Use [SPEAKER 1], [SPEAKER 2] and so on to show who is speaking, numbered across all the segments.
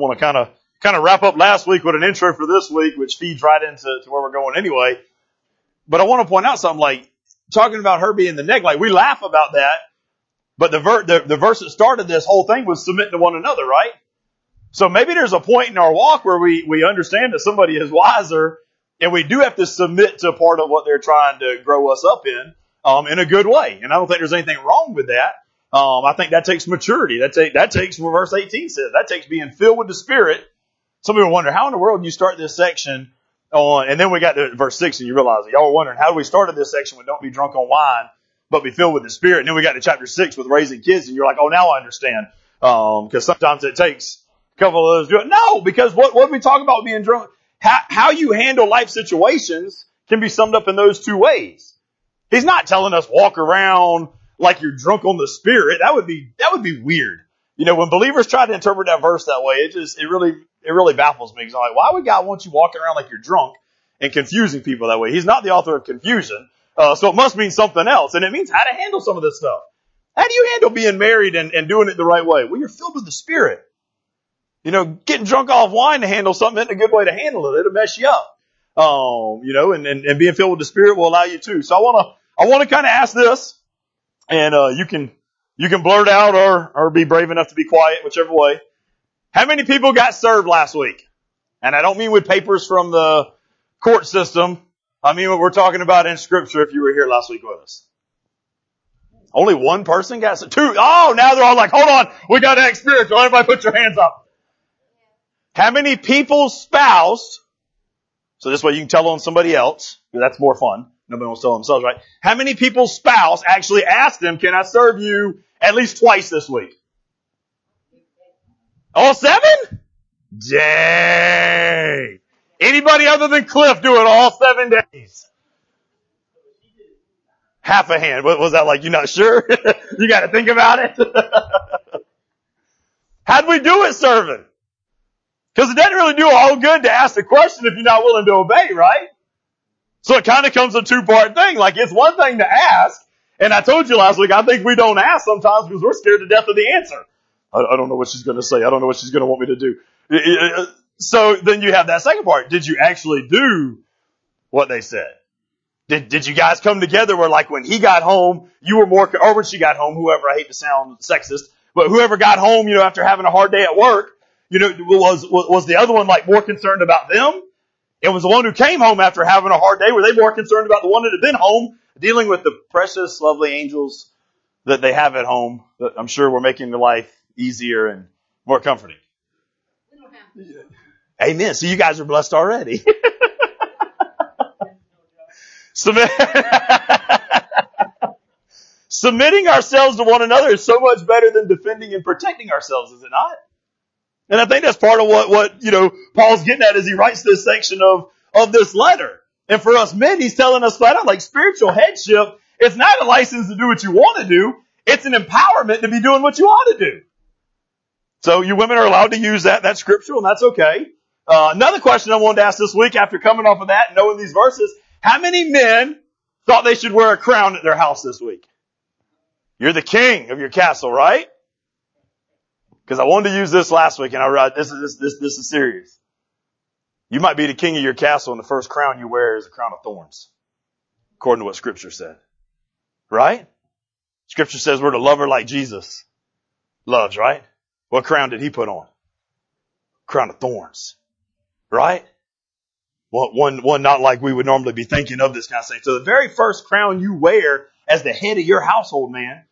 [SPEAKER 1] want to kind of kind of wrap up last week with an intro for this week, which feeds right into to where we're going anyway. But I want to point out something like talking about her being the neck. Like we laugh about that, but the, ver- the the verse that started this whole thing was submitting to one another, right? So maybe there's a point in our walk where we we understand that somebody is wiser, and we do have to submit to part of what they're trying to grow us up in, um, in a good way. And I don't think there's anything wrong with that. Um, I think that takes maturity. That take that takes what verse 18 says. That takes being filled with the Spirit. Some people wonder how in the world do you start this section on, and then we got to verse six, and you realize y'all were wondering how do we started this section with "Don't be drunk on wine, but be filled with the Spirit." And then we got to chapter six with raising kids, and you're like, "Oh, now I understand." Because um, sometimes it takes a couple of those. No, because what what we talk about being drunk, how how you handle life situations can be summed up in those two ways. He's not telling us walk around like you're drunk on the spirit. That would be, that would be weird. You know, when believers try to interpret that verse that way, it just, it really, it really baffles me because I'm like, why would God want you walking around like you're drunk and confusing people that way? He's not the author of confusion. Uh, so it must mean something else. And it means how to handle some of this stuff. How do you handle being married and, and doing it the right way? Well, you're filled with the Spirit. You know, getting drunk off wine to handle something isn't a good way to handle it. It'll mess you up. Um, you know, and, and, and being filled with the Spirit will allow you to. So I want to, I want to kind of ask this and uh, you can you can blurt out or or be brave enough to be quiet, whichever way. How many people got served last week? And I don't mean with papers from the court system. I mean what we're talking about in Scripture. If you were here last week with us, only one person got served. Two. Oh, now they're all like, "Hold on, we got to spiritual." Everybody, put your hands up. How many people's spouse? So this way you can tell on somebody else. That's more fun. Nobody wants to tell themselves, right? How many people's spouse actually asked them, can I serve you at least twice this week? All seven? Dang. Anybody other than Cliff do it all seven days? Half a hand. What was that like? You're not sure? you got to think about it. How'd we do it serving? Because it doesn't really do all good to ask the question if you're not willing to obey, right? So it kind of comes a two part thing. Like it's one thing to ask, and I told you last week, I think we don't ask sometimes because we're scared to death of the answer. I, I don't know what she's going to say. I don't know what she's going to want me to do. So then you have that second part. Did you actually do what they said? Did, did you guys come together where like when he got home, you were more, or when she got home, whoever, I hate to sound sexist, but whoever got home, you know, after having a hard day at work, you know, was, was the other one like more concerned about them it was the one who came home after having a hard day. Were they more concerned about the one that had been home dealing with the precious, lovely angels that they have at home that I'm sure were making their life easier and more comforting? Amen. So you guys are blessed already. Submitting ourselves to one another is so much better than defending and protecting ourselves, is it not? And I think that's part of what, what, you know, Paul's getting at as he writes this section of, of this letter. And for us men, he's telling us flat out, like spiritual headship, it's not a license to do what you want to do. It's an empowerment to be doing what you ought to do. So you women are allowed to use that. That's scriptural and that's okay. Uh, another question I wanted to ask this week after coming off of that and knowing these verses, how many men thought they should wear a crown at their house this week? You're the king of your castle, right? Because I wanted to use this last week and I realized this is, this, this, this is serious. You might be the king of your castle and the first crown you wear is a crown of thorns. According to what scripture said. Right? Scripture says we're to love her like Jesus loves, right? What crown did he put on? Crown of thorns. Right? One, one, one not like we would normally be thinking of this kind of thing. So the very first crown you wear as the head of your household, man,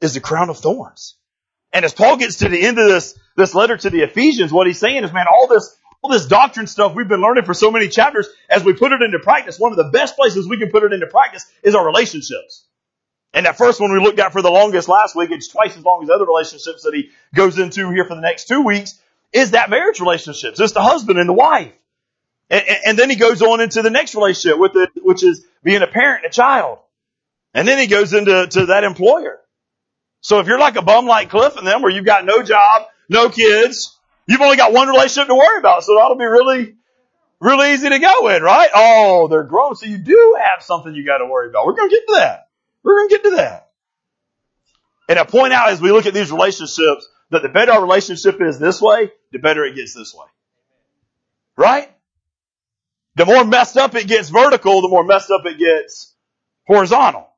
[SPEAKER 1] is the crown of thorns. And as Paul gets to the end of this, this letter to the Ephesians, what he's saying is, man, all this, all this doctrine stuff we've been learning for so many chapters, as we put it into practice, one of the best places we can put it into practice is our relationships. And that first one we looked at for the longest last week, it's twice as long as other relationships that he goes into here for the next two weeks, is that marriage relationships. It's the husband and the wife. And, and then he goes on into the next relationship with it, which is being a parent and a child. And then he goes into to that employer. So if you're like a bum like Cliff and them where you've got no job, no kids, you've only got one relationship to worry about. So that'll be really, really easy to go in, right? Oh, they're grown. So you do have something you got to worry about. We're going to get to that. We're going to get to that. And I point out as we look at these relationships, that the better our relationship is this way, the better it gets this way. Right? The more messed up it gets vertical, the more messed up it gets horizontal.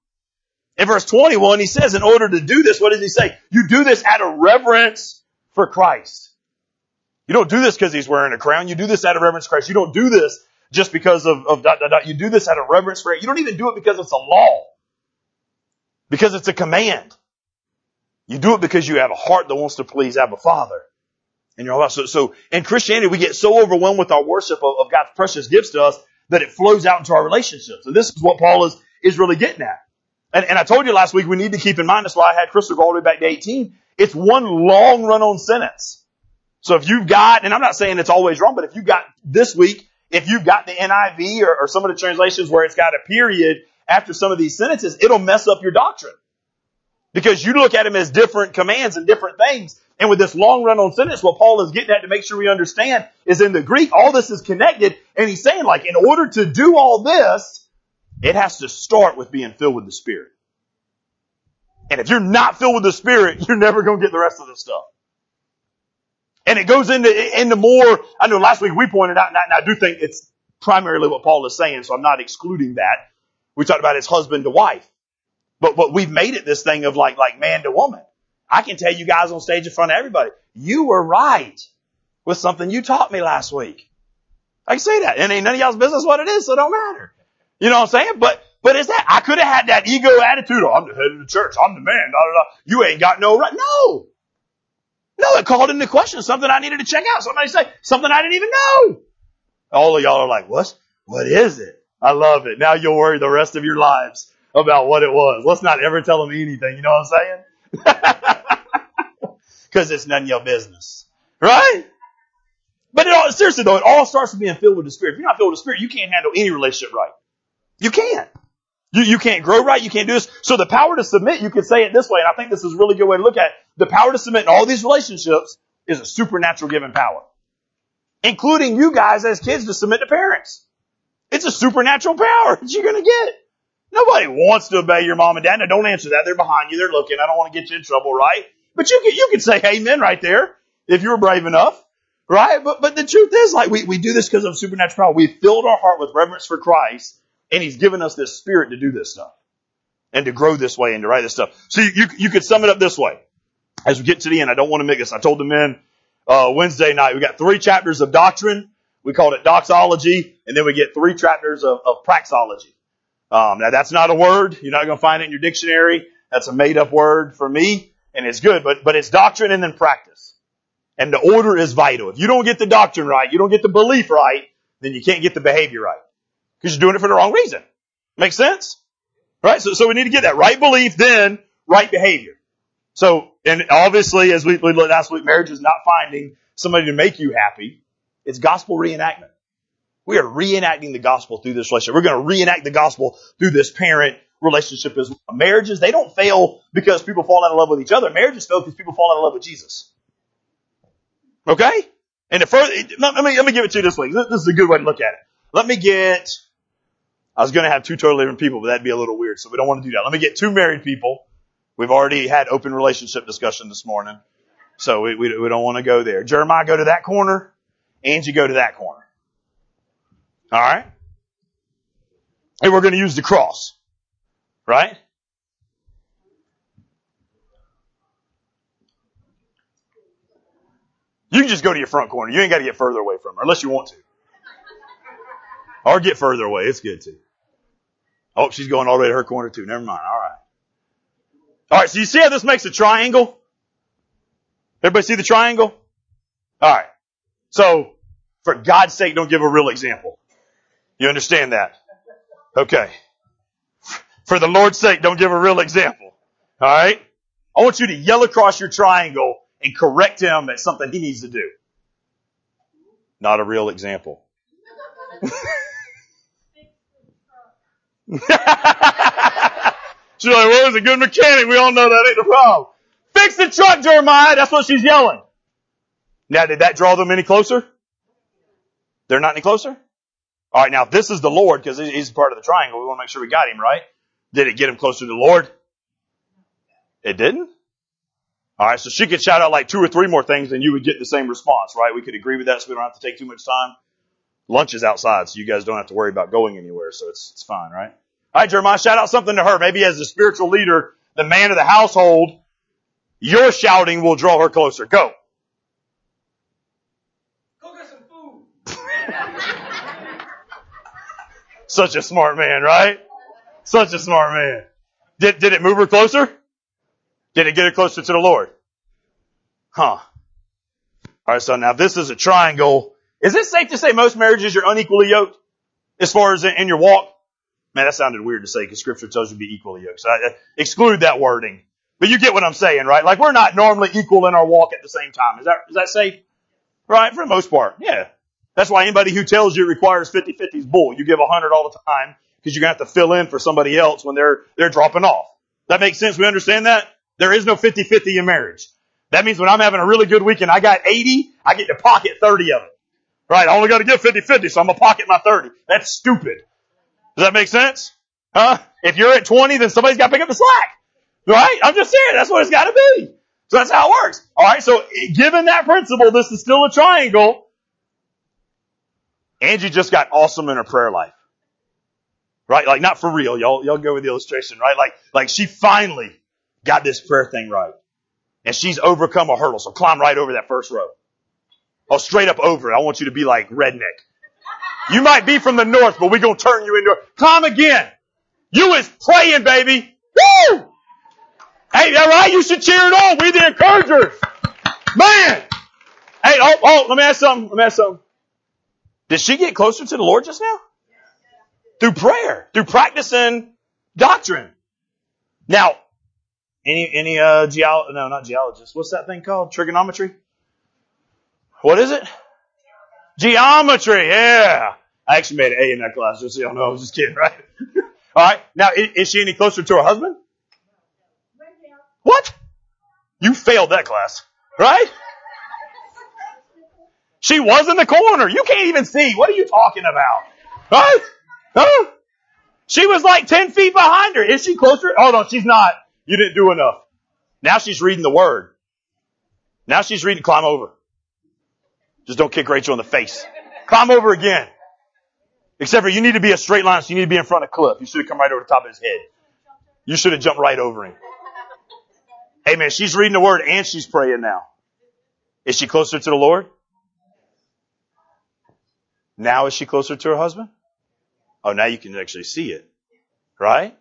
[SPEAKER 1] In verse 21, he says, in order to do this, what does he say? You do this out of reverence for Christ. You don't do this because he's wearing a crown. You do this out of reverence for Christ. You don't do this just because of, of dot, dot, dot. You do this out of reverence for it. You don't even do it because it's a law. Because it's a command. You do it because you have a heart that wants to please Abba Father. And you're all so, so in Christianity, we get so overwhelmed with our worship of, of God's precious gifts to us that it flows out into our relationships. And this is what Paul is, is really getting at. And, and I told you last week we need to keep in mind, that's why I had Crystal go all the way back to 18. It's one long run on sentence. So if you've got, and I'm not saying it's always wrong, but if you've got this week, if you've got the NIV or, or some of the translations where it's got a period after some of these sentences, it'll mess up your doctrine. Because you look at them as different commands and different things. And with this long run on sentence, what Paul is getting at to make sure we understand is in the Greek, all this is connected. And he's saying like, in order to do all this, it has to start with being filled with the Spirit. And if you're not filled with the Spirit, you're never going to get the rest of the stuff. And it goes into, into more, I know last week we pointed out, and I, and I do think it's primarily what Paul is saying, so I'm not excluding that. We talked about his husband to wife. But, but we've made it this thing of like, like man to woman. I can tell you guys on stage in front of everybody, you were right with something you taught me last week. I can say that. And ain't none of y'all's business what it is, so it don't matter. You know what I'm saying? But, but is that, I could have had that ego attitude, oh, I'm the head of the church, I'm the man. You ain't got no right. No. No, it called into question something I needed to check out. Somebody say something I didn't even know. All of y'all are like, what? What is it? I love it. Now you'll worry the rest of your lives about what it was. Let's not ever tell them anything. You know what I'm saying? Cause it's none of your business. Right? But it all, seriously though, it all starts with being filled with the Spirit. If you're not filled with the Spirit, you can't handle any relationship right. You can't. You, you can't grow right. You can't do this. So the power to submit, you could say it this way, and I think this is a really good way to look at it. The power to submit in all these relationships is a supernatural given power. Including you guys as kids to submit to parents. It's a supernatural power that you're going to get. Nobody wants to obey your mom and dad. Now don't answer that. They're behind you. They're looking. I don't want to get you in trouble, right? But you can, you can say amen right there if you were brave enough, right? But, but the truth is like we, we do this because of supernatural power. We filled our heart with reverence for Christ and he's given us this spirit to do this stuff and to grow this way and to write this stuff. So you, you, you could sum it up this way. As we get to the end, I don't want to make this. I told the men, uh, Wednesday night, we got three chapters of doctrine. We called it doxology, and then we get three chapters of, of praxology. Um, now that's not a word. You're not going to find it in your dictionary. That's a made up word for me, and it's good, but, but it's doctrine and then practice. And the order is vital. If you don't get the doctrine right, you don't get the belief right, then you can't get the behavior right. Because you're doing it for the wrong reason. Make sense? Right? So, so we need to get that right belief, then right behavior. So, and obviously, as we, we looked last week, marriage is not finding somebody to make you happy. It's gospel reenactment. We are reenacting the gospel through this relationship. We're going to reenact the gospel through this parent relationship as well. Marriages, they don't fail because people fall out of love with each other. Marriages fail because people fall out of love with Jesus. Okay? And the further, let me, let me give it to you this way. This is a good way to look at it. Let me get, I was going to have two totally different people, but that'd be a little weird. So we don't want to do that. Let me get two married people. We've already had open relationship discussion this morning. So we, we, we don't want to go there. Jeremiah, go to that corner. Angie, go to that corner. All right? And we're going to use the cross. Right? You can just go to your front corner. You ain't got to get further away from her unless you want to. Or get further away. It's good too. Oh, she's going all the way to her corner too. Never mind. All right. All right. So you see how this makes a triangle? Everybody see the triangle? All right. So for God's sake, don't give a real example. You understand that? Okay. For the Lord's sake, don't give a real example. Alright? I want you to yell across your triangle and correct him at something he needs to do. Not a real example. She's like, well, he's a good mechanic. We all know that ain't the problem. Fix the truck, Jeremiah. That's what she's yelling. Now, did that draw them any closer? They're not any closer? All right, now this is the Lord, because he's part of the triangle, we want to make sure we got him right. Did it get him closer to the Lord? It didn't? Alright, so she could shout out like two or three more things and you would get the same response, right? We could agree with that so we don't have to take too much time. Lunch is outside, so you guys don't have to worry about going anywhere, so it's, it's fine, right? Alright, Jeremiah, shout out something to her. Maybe as the spiritual leader, the man of the household, your shouting will draw her closer. Go.
[SPEAKER 2] Go get some food.
[SPEAKER 1] Such a smart man, right? Such a smart man. Did, did it move her closer? Did it get her closer to the Lord? Huh. Alright, so now this is a triangle. Is it safe to say most marriages are unequally yoked? As far as in, in your walk? Man, that sounded weird to say because scripture tells you to be equally yoked. So I, I exclude that wording. But you get what I'm saying, right? Like we're not normally equal in our walk at the same time. Is that, is that safe? Right? For the most part. Yeah. That's why anybody who tells you it requires 50-50 is bull. You give 100 all the time because you're going to have to fill in for somebody else when they're, they're dropping off. That makes sense? We understand that? There is no 50-50 in marriage. That means when I'm having a really good weekend, I got 80, I get to pocket 30 of it. Right? I only got to give 50-50, so I'm going to pocket my 30. That's stupid. Does that make sense? Huh? If you're at 20, then somebody's got to pick up the slack. Right? I'm just saying, that's what it's got to be. So that's how it works. Alright, so given that principle, this is still a triangle. Angie just got awesome in her prayer life. Right? Like not for real. Y'all, y'all go with the illustration, right? Like, like she finally got this prayer thing right. And she's overcome a hurdle. So climb right over that first row. Oh, straight up over it. I want you to be like redneck. You might be from the north, but we're gonna turn you into climb again. You is praying, baby. Woo! Hey, all right, you should cheer it on. We the encouragers. Man! Hey, oh, oh, let me ask something. Let me ask something. Did she get closer to the Lord just now? Through prayer, through practicing doctrine. Now, any, any, uh, geol, no, not geologists. What's that thing called? Trigonometry? What is it? Geometry, yeah. I actually made an A in that class, just so y'all know. I was just kidding, right? Alright, now, is, is she any closer to her husband? What? You failed that class, right? She was in the corner. You can't even see. What are you talking about? Right? Huh? She was like 10 feet behind her. Is she closer? Oh no, she's not. You didn't do enough. Now she's reading the word. Now she's reading, climb over. Just don't kick Rachel in the face. Climb over again. Except for you need to be a straight line, so you need to be in front of Cliff. You should have come right over the top of his head. You should have jumped right over him. Hey man, she's reading the word and she's praying now. Is she closer to the Lord? Now is she closer to her husband? Oh, now you can actually see it. Right?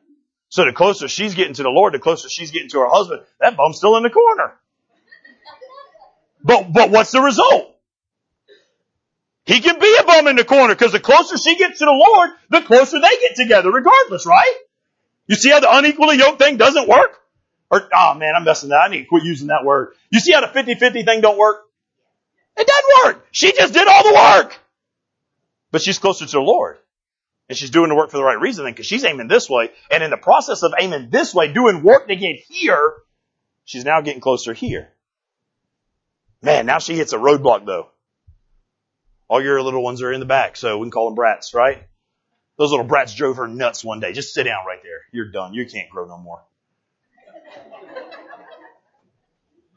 [SPEAKER 1] So the closer she's getting to the Lord, the closer she's getting to her husband. That bum's still in the corner. But, but what's the result? He can be a bum in the corner because the closer she gets to the Lord, the closer they get together regardless, right? You see how the unequally yoked thing doesn't work? Or, oh man, I'm messing that. I need to quit using that word. You see how the 50-50 thing don't work? It doesn't work. She just did all the work. But she's closer to the Lord. And she's doing the work for the right reason then because she's aiming this way. And in the process of aiming this way, doing work to get here, she's now getting closer here. Man, now she hits a roadblock though. All your little ones are in the back, so we can call them brats, right? Those little brats drove her nuts one day. Just sit down right there. You're done. You can't grow no more.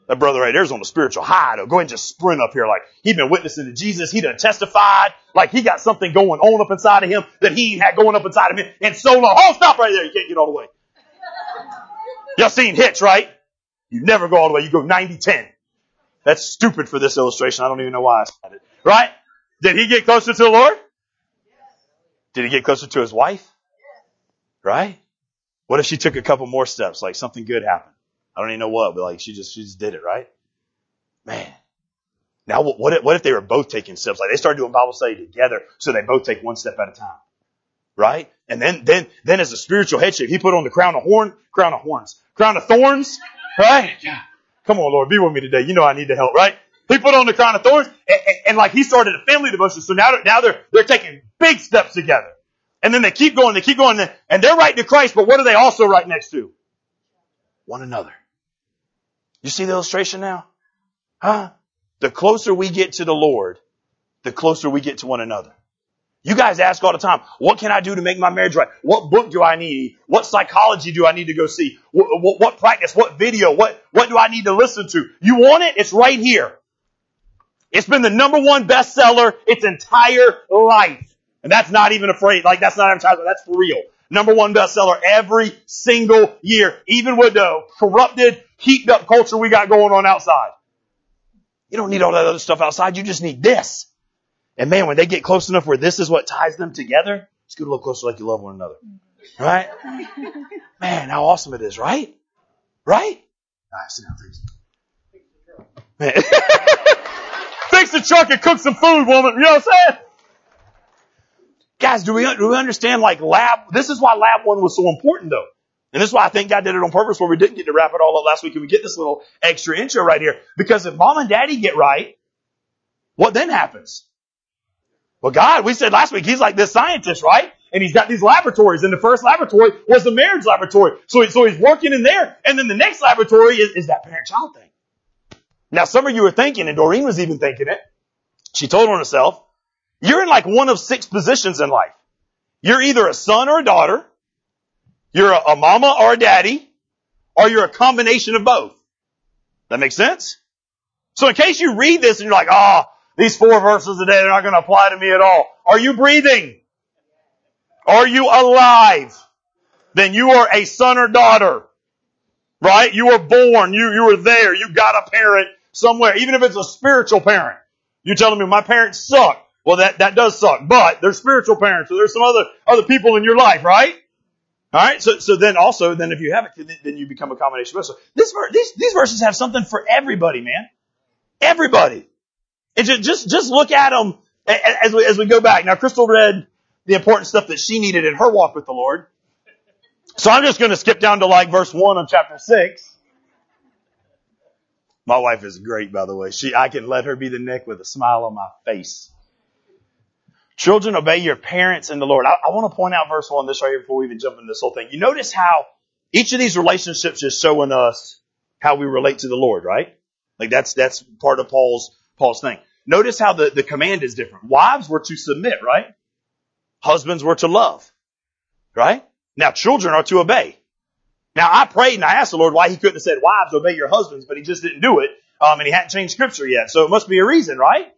[SPEAKER 1] That brother right there's on a spiritual high though. Go ahead and just sprint up here like he'd been witnessing to Jesus. He done testified like he got something going on up inside of him that he had going up inside of him and so long. Oh, stop right there. You can't get all the way. Y'all seen Hitch, right? You never go all the way. You go 90-10. That's stupid for this illustration. I don't even know why I said it. Right? Did he get closer to the Lord? Did he get closer to his wife? Right? What if she took a couple more steps, like something good happened? I don't even know what, but like she just, she just did it, right? Man. Now what, what if, what if they were both taking steps? Like they started doing Bible study together, so they both take one step at a time. Right? And then, then, then as a spiritual headship, he put on the crown of horn, crown of horns, crown of thorns, right? Yeah. Come on, Lord, be with me today. You know I need the help, right? He put on the crown of thorns, and, and, and like he started a family devotion. So now, now they're they're taking big steps together, and then they keep going, they keep going, and they're right to Christ. But what are they also right next to? One another. You see the illustration now? Huh? The closer we get to the Lord, the closer we get to one another. You guys ask all the time, what can I do to make my marriage right? What book do I need? What psychology do I need to go see? What, what, what, practice? What video? What, what do I need to listen to? You want it? It's right here. It's been the number one bestseller its entire life. And that's not even afraid, like that's not advertisement, that's for real. Number one bestseller every single year, even with the corrupted, heaped up culture we got going on outside. You don't need all that other stuff outside, you just need this. And man, when they get close enough where this is what ties them together, it's good to look closer like you love one another. Right? Man, how awesome it is, right? Right? Alright, sit down, please. The truck and cook some food, woman. You know what I'm saying? Guys, do we, do we understand like lab, this is why lab one was so important though. And this is why I think God did it on purpose where we didn't get to wrap it all up last week and we get this little extra intro right here. Because if mom and daddy get right, what then happens? Well, God, we said last week, He's like this scientist, right? And He's got these laboratories. And the first laboratory was the marriage laboratory. So, so He's working in there. And then the next laboratory is, is that parent-child thing. Now, some of you are thinking, and Doreen was even thinking it. She told on herself, you're in like one of six positions in life. You're either a son or a daughter. You're a, a mama or a daddy. Or you're a combination of both. That makes sense? So in case you read this and you're like, oh, these four verses a day, they're not going to apply to me at all. Are you breathing? Are you alive? Then you are a son or daughter. Right? You were born. You, you were there. You got a parent somewhere. Even if it's a spiritual parent. You're telling me my parents suck. Well, that, that does suck, but they're spiritual parents, or there's some other, other people in your life, right? Alright, so, so then also, then if you have it, then you become a combination of. So this, these, these verses have something for everybody, man. Everybody. And just, just, just look at them as we, as we go back. Now, Crystal read the important stuff that she needed in her walk with the Lord. So I'm just going to skip down to like verse one of chapter six. My wife is great, by the way. She, I can let her be the neck with a smile on my face. Children, obey your parents in the Lord. I, I want to point out verse one, this right here before we even jump into this whole thing. You notice how each of these relationships is showing us how we relate to the Lord, right? Like that's, that's part of Paul's Paul's thing. Notice how the, the command is different. Wives were to submit, right? Husbands were to love, right? Now children are to obey. Now I prayed and I asked the Lord why he couldn't have said wives obey your husbands, but he just didn't do it. Um, and he hadn't changed scripture yet. So it must be a reason, right?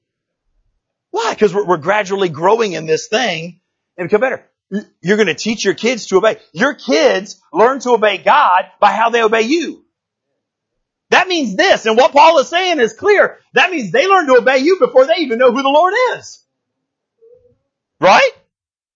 [SPEAKER 1] Why? Because we're, we're gradually growing in this thing and become better. You're going to teach your kids to obey. Your kids learn to obey God by how they obey you. That means this, and what Paul is saying is clear. That means they learn to obey you before they even know who the Lord is. Right?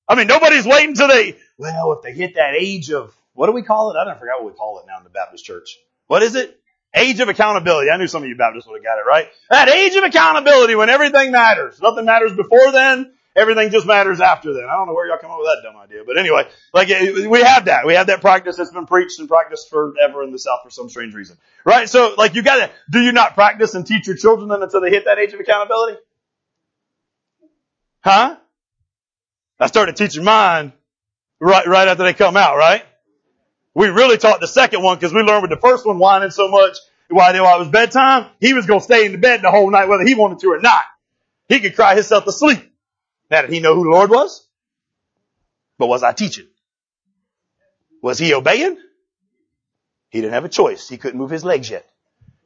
[SPEAKER 1] I mean, nobody's waiting till they, well, if they hit that age of, what do we call it? I don't forget what we call it now in the Baptist church. What is it? Age of accountability. I knew some of you Baptists would have got it right. That age of accountability when everything matters. Nothing matters before then. Everything just matters after then. I don't know where y'all come up with that dumb idea, but anyway, like we have that. We have that practice that's been preached and practiced forever in the South for some strange reason, right? So, like, you gotta. Do you not practice and teach your children then until they hit that age of accountability? Huh? I started teaching mine right right after they come out, right? We really taught the second one because we learned with the first one whining so much while it was bedtime, he was gonna stay in the bed the whole night whether he wanted to or not. He could cry himself to sleep. Now, did he know who the Lord was? But was I teaching? Was he obeying? He didn't have a choice. He couldn't move his legs yet.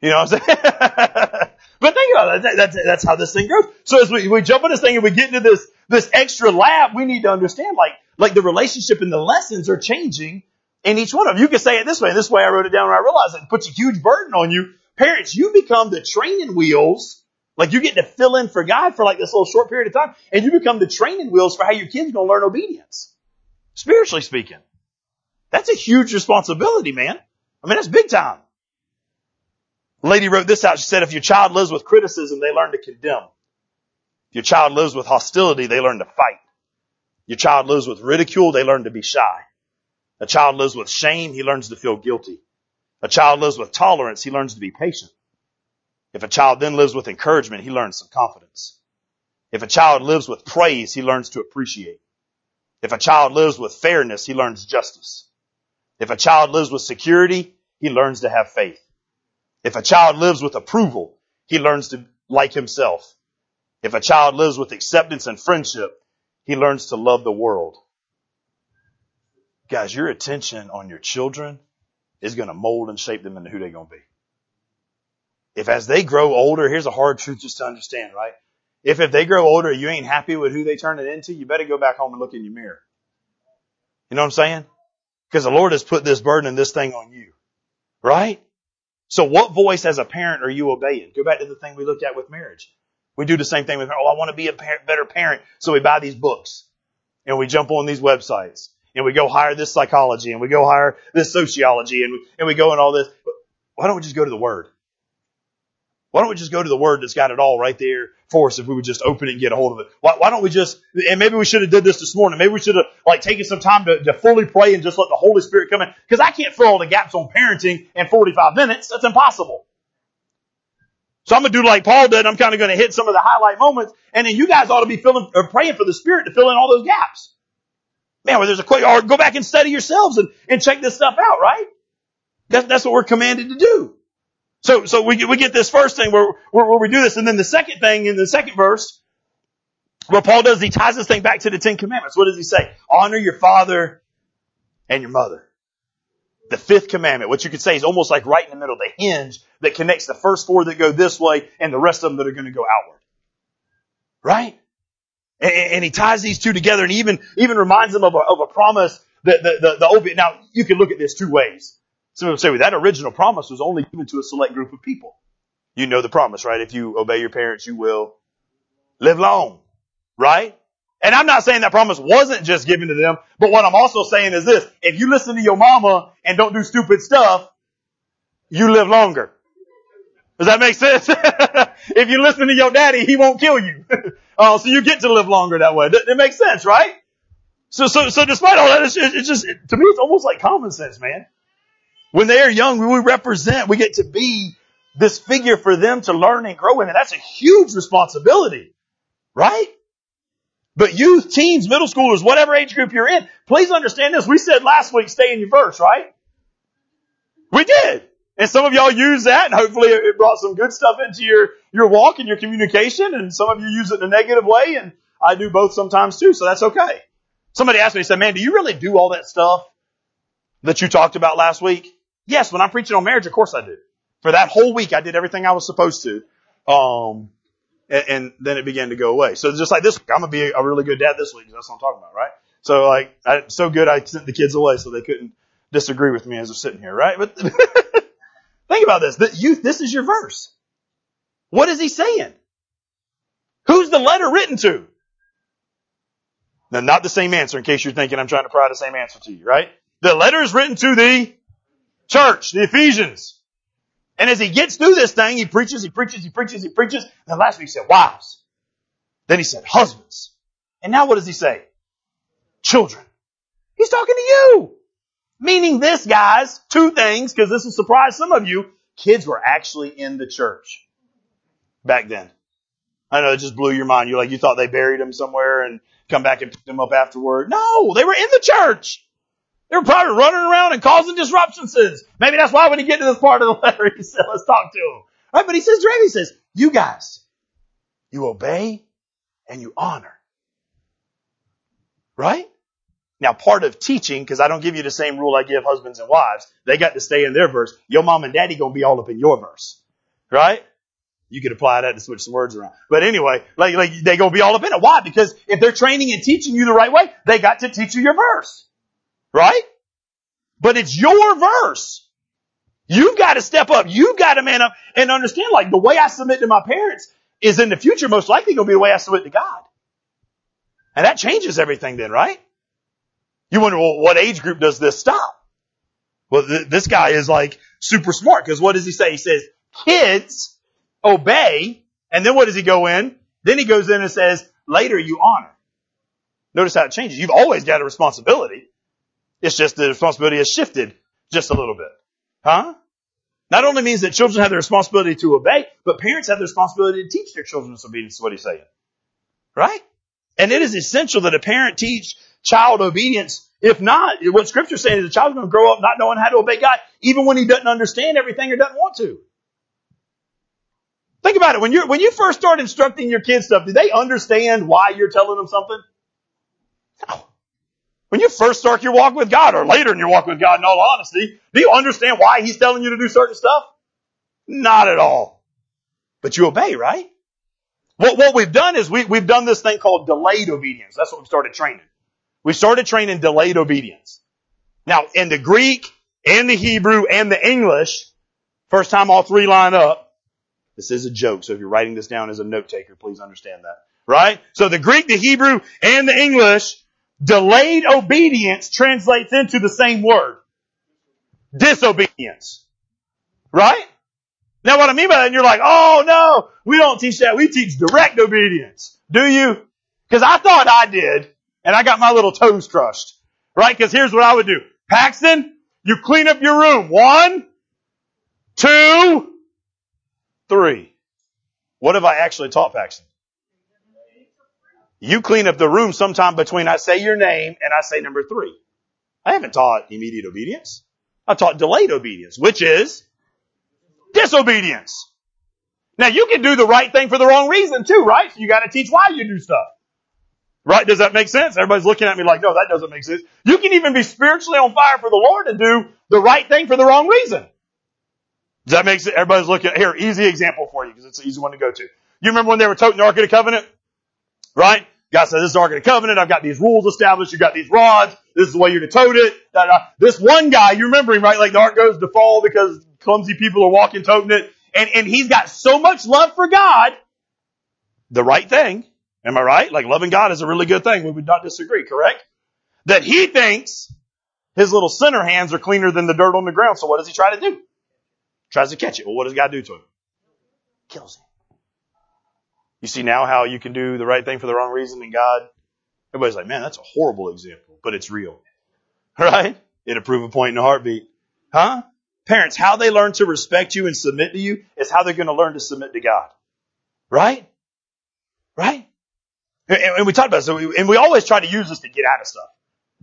[SPEAKER 1] You know what I'm saying? but think about that. That's, that's how this thing goes. So as we, we jump in this thing and we get into this, this extra lab, we need to understand like, like the relationship and the lessons are changing in each one of them. You can say it this way. and This way I wrote it down and I realized it puts a huge burden on you. Parents, you become the training wheels like you get to fill in for God for like this little short period of time and you become the training wheels for how your kids gonna learn obedience. Spiritually speaking. That's a huge responsibility, man. I mean, that's big time. A lady wrote this out. She said, if your child lives with criticism, they learn to condemn. If your child lives with hostility, they learn to fight. Your child lives with ridicule, they learn to be shy. A child lives with shame, he learns to feel guilty. A child lives with tolerance, he learns to be patient. If a child then lives with encouragement, he learns some confidence. If a child lives with praise, he learns to appreciate. If a child lives with fairness, he learns justice. If a child lives with security, he learns to have faith. If a child lives with approval, he learns to like himself. If a child lives with acceptance and friendship, he learns to love the world. Guys, your attention on your children is going to mold and shape them into who they're going to be. If as they grow older, here's a hard truth just to understand, right? If if they grow older, you ain't happy with who they turn it into, you better go back home and look in your mirror. You know what I'm saying? Because the Lord has put this burden and this thing on you. Right? So what voice as a parent are you obeying? Go back to the thing we looked at with marriage. We do the same thing with, oh, I want to be a better parent. So we buy these books and we jump on these websites and we go hire this psychology and we go hire this sociology and and we go in all this. Why don't we just go to the Word? Why don't we just go to the Word that's got it all right there for us if we would just open it and get a hold of it? Why, why don't we just, and maybe we should have did this this morning. Maybe we should have like taken some time to, to fully pray and just let the Holy Spirit come in. Cause I can't fill all the gaps on parenting in 45 minutes. That's impossible. So I'm gonna do like Paul did. I'm kind of gonna hit some of the highlight moments, and then you guys ought to be filling or praying for the Spirit to fill in all those gaps. Man, where there's a quick, or go back and study yourselves and, and check this stuff out, right? That's, what we're commanded to do. So, so we, we get this first thing where, where, where we do this. And then the second thing in the second verse, what Paul does, he ties this thing back to the Ten Commandments. What does he say? Honor your father and your mother. The fifth commandment, which you could say is almost like right in the middle, the hinge that connects the first four that go this way and the rest of them that are going to go outward. Right? And, and he ties these two together and even, even reminds them of a, of a promise that the, the, the, the now you can look at this two ways. Some people say, well, that original promise was only given to a select group of people. You know the promise, right? If you obey your parents, you will live long, right? And I'm not saying that promise wasn't just given to them, but what I'm also saying is this, if you listen to your mama and don't do stupid stuff, you live longer. Does that make sense? if you listen to your daddy, he won't kill you. uh, so you get to live longer that way. It makes sense, right? So, so, so despite all that, it's, it's just, to me, it's almost like common sense, man. When they are young, we represent, we get to be this figure for them to learn and grow in. And that's a huge responsibility. Right? But youth, teens, middle schoolers, whatever age group you're in, please understand this. We said last week, stay in your verse, right? We did. And some of y'all use that and hopefully it brought some good stuff into your, your walk and your communication. And some of you use it in a negative way. And I do both sometimes too. So that's okay. Somebody asked me, said, man, do you really do all that stuff that you talked about last week? Yes, when I'm preaching on marriage, of course I do. For that whole week, I did everything I was supposed to. Um, and, and, then it began to go away. So just like this week, I'm gonna be a really good dad this week. That's what I'm talking about, right? So like, I, so good, I sent the kids away so they couldn't disagree with me as they're sitting here, right? But think about this. The youth, this is your verse. What is he saying? Who's the letter written to? Now, not the same answer in case you're thinking I'm trying to provide the same answer to you, right? The letter is written to the church, the Ephesians. And as he gets through this thing, he preaches, he preaches, he preaches, he preaches. And then last week he said, wives. Then he said, husbands. And now what does he say? Children. He's talking to you. Meaning this, guys, two things, because this will surprise some of you. Kids were actually in the church back then. I know it just blew your mind. You're like, you thought they buried them somewhere and come back and pick them up afterward. No, they were in the church. They were probably running around and causing disruptions. Maybe that's why when he get to this part of the letter, he said, let's talk to him. Right? But he says, he says, you guys, you obey and you honor. Right? Now part of teaching, because I don't give you the same rule I give husbands and wives, they got to stay in their verse. Your mom and daddy gonna be all up in your verse. Right? You could apply that to switch some words around. But anyway, like, like they gonna be all up in it. Why? Because if they're training and teaching you the right way, they got to teach you your verse. Right? But it's your verse. You've got to step up. You've got to man up and understand like the way I submit to my parents is in the future most likely to be the way I submit to God. And that changes everything then, right? You wonder, well, what age group does this stop? Well, th- this guy is like super smart because what does he say? He says, kids obey. And then what does he go in? Then he goes in and says, later you honor. Notice how it changes. You've always got a responsibility. It's just the responsibility has shifted just a little bit. Huh? Not only means that children have the responsibility to obey, but parents have the responsibility to teach their children this obedience is what he's saying. Right? And it is essential that a parent teach child obedience. If not, what scripture's saying is a child's going to grow up not knowing how to obey God, even when he doesn't understand everything or doesn't want to. Think about it. When you when you first start instructing your kids stuff, do they understand why you're telling them something? No. When you first start your walk with God or later in your walk with God, in all honesty, do you understand why He's telling you to do certain stuff? Not at all. But you obey, right? What, what we've done is we, we've done this thing called delayed obedience. That's what we started training. We started training delayed obedience. Now, in the Greek and the Hebrew and the English, first time all three line up, this is a joke, so if you're writing this down as a note taker, please understand that. Right? So the Greek, the Hebrew, and the English, delayed obedience translates into the same word. Disobedience. Right? Now what I mean by that, and you're like, oh no, we don't teach that. We teach direct obedience. Do you? Cause I thought I did, and I got my little toes crushed. Right? Cause here's what I would do. Paxton, you clean up your room. One, two, three. What have I actually taught Paxton? You clean up the room sometime between I say your name and I say number three. I haven't taught immediate obedience. I taught delayed obedience, which is disobedience. Now you can do the right thing for the wrong reason too, right? So you gotta teach why you do stuff. Right? Does that make sense? Everybody's looking at me like, no, that doesn't make sense. You can even be spiritually on fire for the Lord and do the right thing for the wrong reason. Does that make sense? Everybody's looking at, here, easy example for you because it's an easy one to go to. You remember when they were toting the Ark of the Covenant? Right? God said, this is the Ark of the Covenant. I've got these rules established. You've got these rods. This is the way you're to tote it. This one guy, you remember him, right? Like the Ark goes to fall because clumsy people are walking toting it. And, and he's got so much love for God. The right thing. Am I right? Like loving God is a really good thing. We would not disagree, correct? That he thinks his little sinner hands are cleaner than the dirt on the ground. So what does he try to do? Tries to catch it. Well, what does God do to him? Kills him. You see now how you can do the right thing for the wrong reason and God, everybody's like, man, that's a horrible example, but it's real. Right? It'll prove a point in a heartbeat. Huh? Parents, how they learn to respect you and submit to you is how they're going to learn to submit to God. Right? Right? And, we talked about this, so we, and we always try to use this to get out of stuff.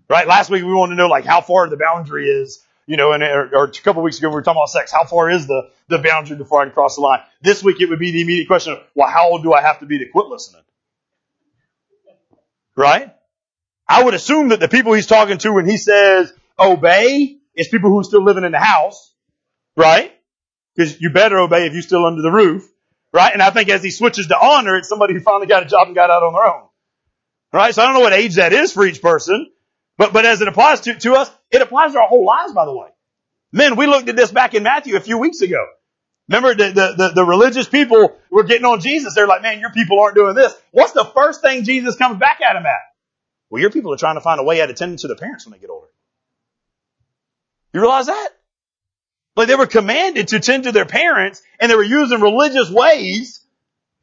[SPEAKER 1] Right? Last week we wanted to know like how far the boundary is, you know, and or, or a couple weeks ago we were talking about sex. How far is the, the boundary before I can cross the line? This week it would be the immediate question of, well, how old do I have to be to quit listening? Right? I would assume that the people he's talking to when he says obey is people who are still living in the house, right? Because you better obey if you're still under the roof. Right? And I think as he switches to honor, it's somebody who finally got a job and got out on their own. Right? So I don't know what age that is for each person, but, but as it applies to, to us, it applies to our whole lives, by the way. Men, we looked at this back in Matthew a few weeks ago. Remember the, the, the, the religious people were getting on Jesus. They're like, man, your people aren't doing this. What's the first thing Jesus comes back at them at? Well, your people are trying to find a way out of tending to their parents when they get older. You realize that? Like they were commanded to tend to their parents and they were using religious ways.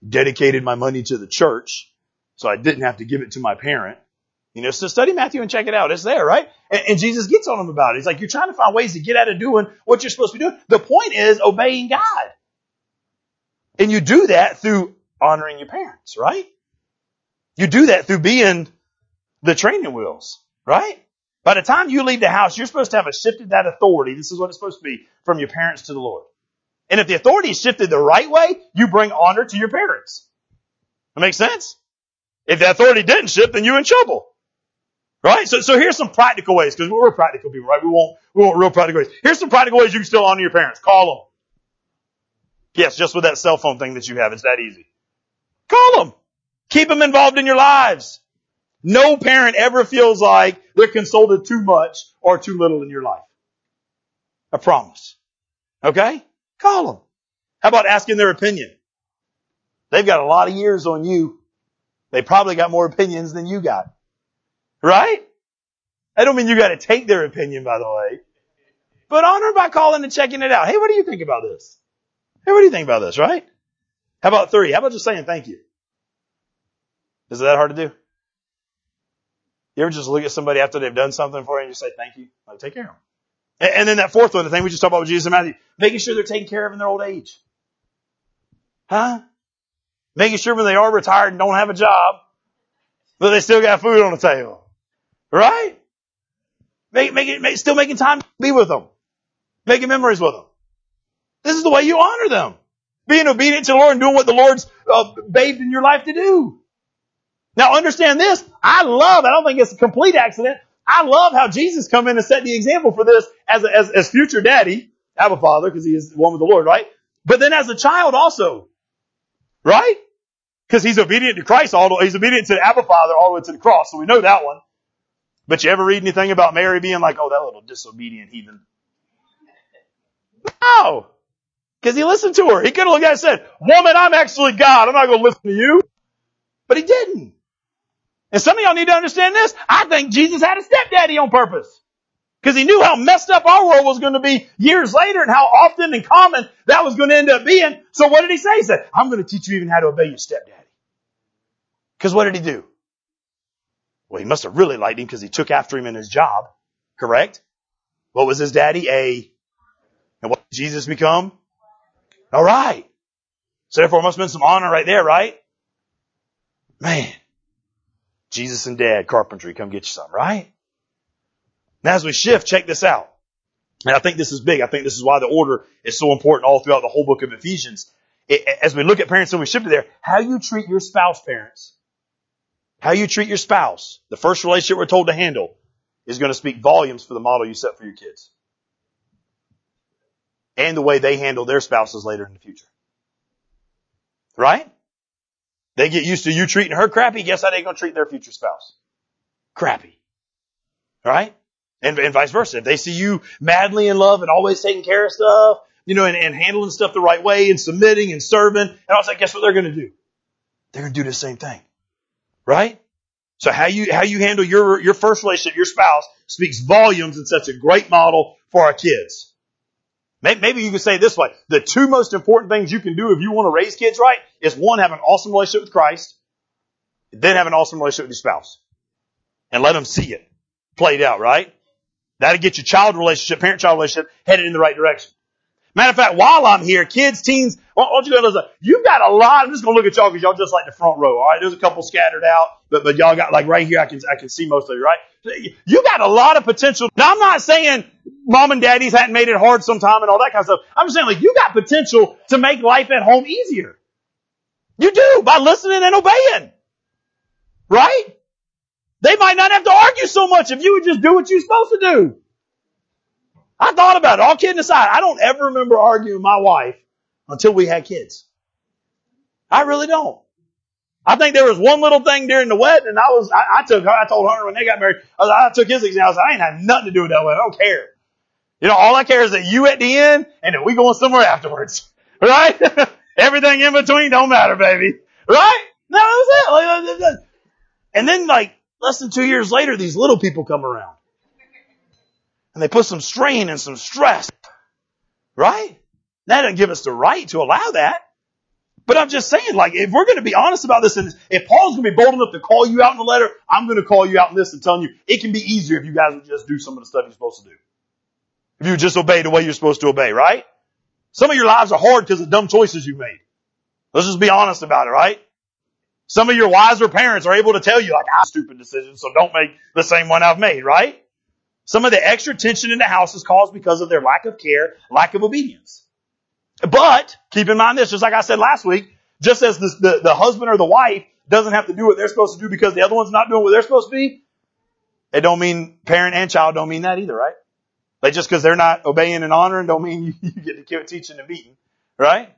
[SPEAKER 1] Dedicated my money to the church so I didn't have to give it to my parent. You know, so study Matthew and check it out. It's there, right? And, and, Jesus gets on them about it. He's like, you're trying to find ways to get out of doing what you're supposed to be doing. The point is obeying God. And you do that through honoring your parents, right? You do that through being the training wheels, right? By the time you leave the house, you're supposed to have a shifted that authority. This is what it's supposed to be from your parents to the Lord. And if the authority is shifted the right way, you bring honor to your parents. That makes sense? If the authority didn't shift, then you're in trouble. Right? So, so here's some practical ways, because we're practical people, right? We want, we want real practical ways. Here's some practical ways you can still honor your parents. Call them. Yes, just with that cell phone thing that you have. It's that easy. Call them. Keep them involved in your lives. No parent ever feels like they're consulted too much or too little in your life. I promise. Okay? Call them. How about asking their opinion? They've got a lot of years on you. They probably got more opinions than you got. Right? I don't mean you gotta take their opinion, by the way. But honor by calling and checking it out. Hey, what do you think about this? Hey, what do you think about this, right? How about three? How about just saying thank you? Is that hard to do? You ever just look at somebody after they've done something for you and you say thank you? Like, take care of them. And, and then that fourth one, the thing we just talked about with Jesus and Matthew, making sure they're taken care of in their old age. Huh? Making sure when they are retired and don't have a job, but they still got food on the table. Right? Make, make it, make, still making time to be with them. Making memories with them. This is the way you honor them. Being obedient to the Lord and doing what the Lord's uh, bathed in your life to do. Now understand this. I love, I don't think it's a complete accident. I love how Jesus come in and set the example for this as, a, as, as future daddy, Abba Father, because he is one with the Lord, right? But then as a child also, right? Because he's obedient to Christ, all the, he's obedient to the Abba Father all the way to the cross, so we know that one. But you ever read anything about Mary being like, oh, that little disobedient heathen? No! Because he listened to her. He could have looked at and said, woman, I'm actually God. I'm not going to listen to you. But he didn't. And some of y'all need to understand this. I think Jesus had a stepdaddy on purpose. Because he knew how messed up our world was going to be years later and how often and common that was going to end up being. So what did he say? He said, I'm going to teach you even how to obey your stepdaddy. Because what did he do? Well, he must have really liked him because he took after him in his job. Correct? What was his daddy? A. And what did Jesus become? All right. So therefore, must have been some honor right there, right? Man. Jesus and dad, carpentry, come get you some, right? Now as we shift, check this out. And I think this is big. I think this is why the order is so important all throughout the whole book of Ephesians. It, as we look at parents and we shift it there, how you treat your spouse, parents, how you treat your spouse, the first relationship we're told to handle is going to speak volumes for the model you set for your kids. And the way they handle their spouses later in the future. Right? They get used to you treating her crappy. Guess how they gonna treat their future spouse? Crappy. Right? And, and vice versa. If they see you madly in love and always taking care of stuff, you know, and, and handling stuff the right way and submitting and serving, and all that, guess what they're gonna do? They're gonna do the same thing. Right? So how you, how you handle your, your first relationship, your spouse, speaks volumes and sets a great model for our kids. Maybe you could say it this way. The two most important things you can do if you want to raise kids right is one, have an awesome relationship with Christ, then have an awesome relationship with your spouse. And let them see it played out, right? That'll get your child relationship, parent-child relationship headed in the right direction. Matter of fact, while I'm here, kids, teens, don't you go listen? You've got a lot. I'm just to look at y'all because y'all just like the front row. All right. There's a couple scattered out, but, but y'all got like right here. I can, I can see most of you, right? You got a lot of potential. Now I'm not saying mom and daddies hadn't made it hard sometime and all that kind of stuff. I'm just saying like you got potential to make life at home easier. You do by listening and obeying. Right? They might not have to argue so much if you would just do what you're supposed to do. I thought about it. All kidding aside, I don't ever remember arguing with my wife until we had kids. I really don't. I think there was one little thing during the wedding, and I was, I, I took, I told Hunter when they got married, I, I took his example. I was I ain't had nothing to do with that wedding. I don't care. You know, all I care is that you at the end, and that we going somewhere afterwards. Right? Everything in between don't matter, baby. Right? No, that was it. And then like, less than two years later, these little people come around. And they put some strain and some stress. Right? That doesn't give us the right to allow that. But I'm just saying, like, if we're going to be honest about this, and if Paul's going to be bold enough to call you out in the letter, I'm going to call you out in this and telling you it can be easier if you guys would just do some of the stuff you're supposed to do. If you just obey the way you're supposed to obey, right? Some of your lives are hard because of dumb choices you made. Let's just be honest about it, right? Some of your wiser parents are able to tell you, like, I stupid decisions, so don't make the same one I've made, right? Some of the extra tension in the house is caused because of their lack of care, lack of obedience. But keep in mind this, just like I said last week, just as the, the, the husband or the wife doesn't have to do what they're supposed to do because the other one's not doing what they're supposed to be, it don't mean parent and child don't mean that either, right? Like just because they're not obeying and honoring don't mean you, get to quit teaching and beating, right?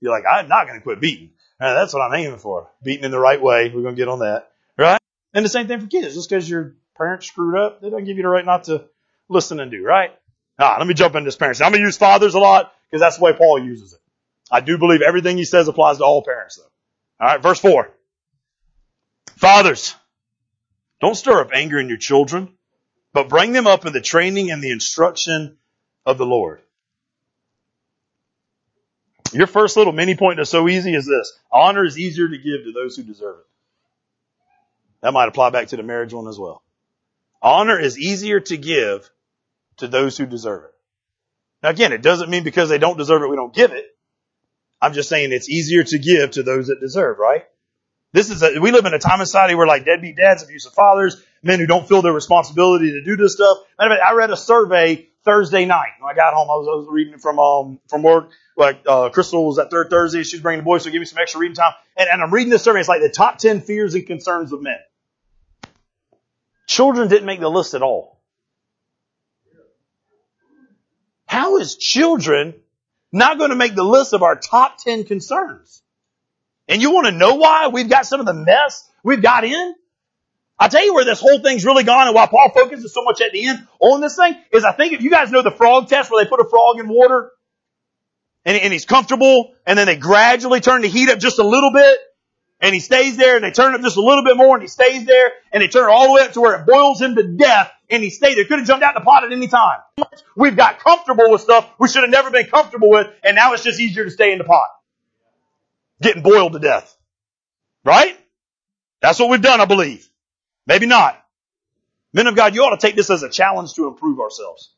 [SPEAKER 1] You're like, I'm not going to quit beating. Uh, that's what I'm aiming for. Beating in the right way. We're going to get on that, right? And the same thing for kids. Just because your parents screwed up, they don't give you the right not to listen and do, right? Ah, let me jump into this parents. I'm going to use fathers a lot because that's the way Paul uses it. I do believe everything he says applies to all parents though. Alright, verse 4. Fathers, don't stir up anger in your children, but bring them up in the training and the instruction of the Lord. Your first little mini point that's so easy is this. Honor is easier to give to those who deserve it. That might apply back to the marriage one as well. Honor is easier to give to those who deserve it. Now again, it doesn't mean because they don't deserve it, we don't give it. I'm just saying it's easier to give to those that deserve, right? This is a, we live in a time in society where like deadbeat dads, abusive fathers, men who don't feel their responsibility to do this stuff. Matter of fact, I read a survey Thursday night. When I got home, I was, I was reading from um from work. Like uh, Crystal was that third Thursday. She's bringing the boys, so give me some extra reading time. And, and I'm reading this survey. It's like the top ten fears and concerns of men. Children didn't make the list at all. How is children not going to make the list of our top 10 concerns? And you want to know why we've got some of the mess we've got in? I'll tell you where this whole thing's really gone and why Paul focuses so much at the end on this thing is I think if you guys know the frog test where they put a frog in water and, and he's comfortable and then they gradually turn the heat up just a little bit and he stays there and they turn it up just a little bit more and he stays there and they turn it all the way up to where it boils him to death and he stayed there. Could have jumped out the pot at any time. We've got comfortable with stuff we should have never been comfortable with and now it's just easier to stay in the pot. Getting boiled to death. Right? That's what we've done, I believe. Maybe not. Men of God, you ought to take this as a challenge to improve ourselves.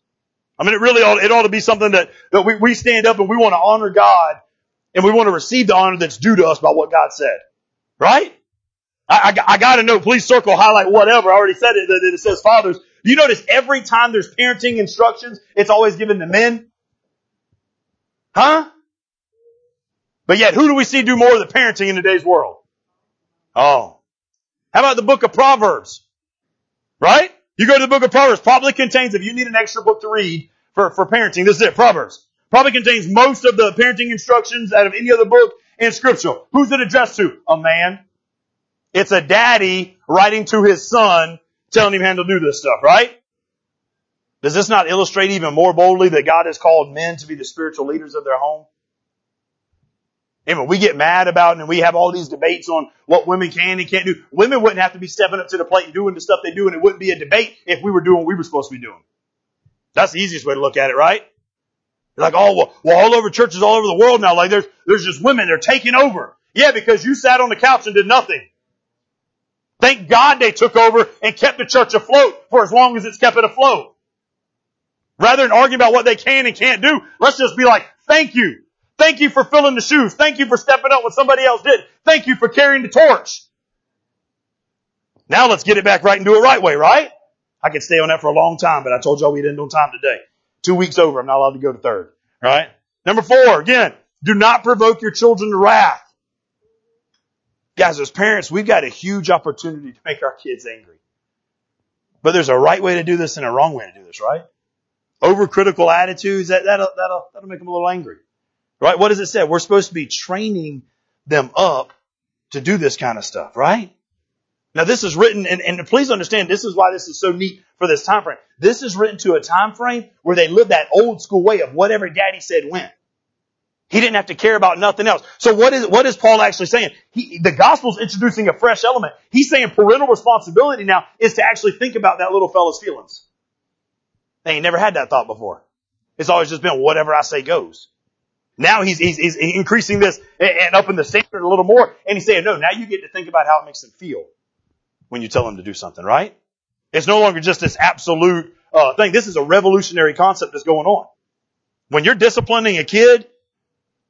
[SPEAKER 1] I mean, it really ought, it ought to be something that, that we, we stand up and we want to honor God and we want to receive the honor that's due to us by what God said. Right? I, I, I gotta know, please circle, highlight, whatever. I already said it, that it says fathers. You notice every time there's parenting instructions, it's always given to men? Huh? But yet, who do we see do more of the parenting in today's world? Oh. How about the book of Proverbs? Right? You go to the book of Proverbs, probably contains, if you need an extra book to read for, for parenting, this is it, Proverbs. Probably contains most of the parenting instructions out of any other book in scripture. Who's it addressed to? A man. It's a daddy writing to his son, telling him how to do this stuff, right? Does this not illustrate even more boldly that God has called men to be the spiritual leaders of their home? And we get mad about it and we have all these debates on what women can and can't do, women wouldn't have to be stepping up to the plate and doing the stuff they do and it wouldn't be a debate if we were doing what we were supposed to be doing. That's the easiest way to look at it, right? Like, oh, well, well, all over churches all over the world now, like there's, there's just women, they're taking over. Yeah, because you sat on the couch and did nothing. Thank God they took over and kept the church afloat for as long as it's kept it afloat. Rather than argue about what they can and can't do, let's just be like, thank you. Thank you for filling the shoes. Thank you for stepping up when somebody else did. Thank you for carrying the torch. Now let's get it back right and do it right way, right? I could stay on that for a long time, but I told y'all we'd end on time today. Two weeks over, I'm not allowed to go to third. Right? Number four, again, do not provoke your children to wrath. Guys, as parents, we've got a huge opportunity to make our kids angry. But there's a right way to do this and a wrong way to do this, right? Overcritical attitudes, that, that'll, that'll, that'll make them a little angry. Right? What does it say? We're supposed to be training them up to do this kind of stuff, right? Now this is written, and, and please understand, this is why this is so neat for this time frame. This is written to a time frame where they lived that old school way of whatever daddy said went. He didn't have to care about nothing else. So what is, what is Paul actually saying? He, the gospel's introducing a fresh element. He's saying parental responsibility now is to actually think about that little fella's feelings. They ain't never had that thought before. It's always just been whatever I say goes. Now he's, he's, he's increasing this and upping the standard a little more. And he's saying, no, now you get to think about how it makes them feel when you tell them to do something, right? It's no longer just this absolute uh, thing. This is a revolutionary concept that's going on. When you're disciplining a kid,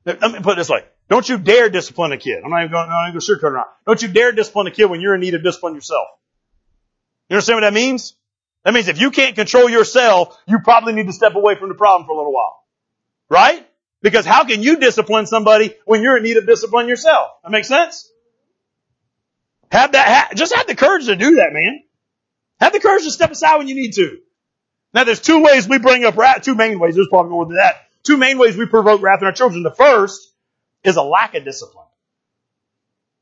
[SPEAKER 1] let me put it this way. Don't you dare discipline a kid. I'm not even going, I'm not even going to sugarcoat around. Don't you dare discipline a kid when you're in need of discipline yourself. You understand what that means? That means if you can't control yourself, you probably need to step away from the problem for a little while. Right? Because how can you discipline somebody when you're in need of discipline yourself? That makes sense? Have that, just have the courage to do that, man. Have the courage to step aside when you need to. Now there's two ways we bring up wrath, two main ways, there's probably more than that. Two main ways we provoke wrath in our children. The first is a lack of discipline.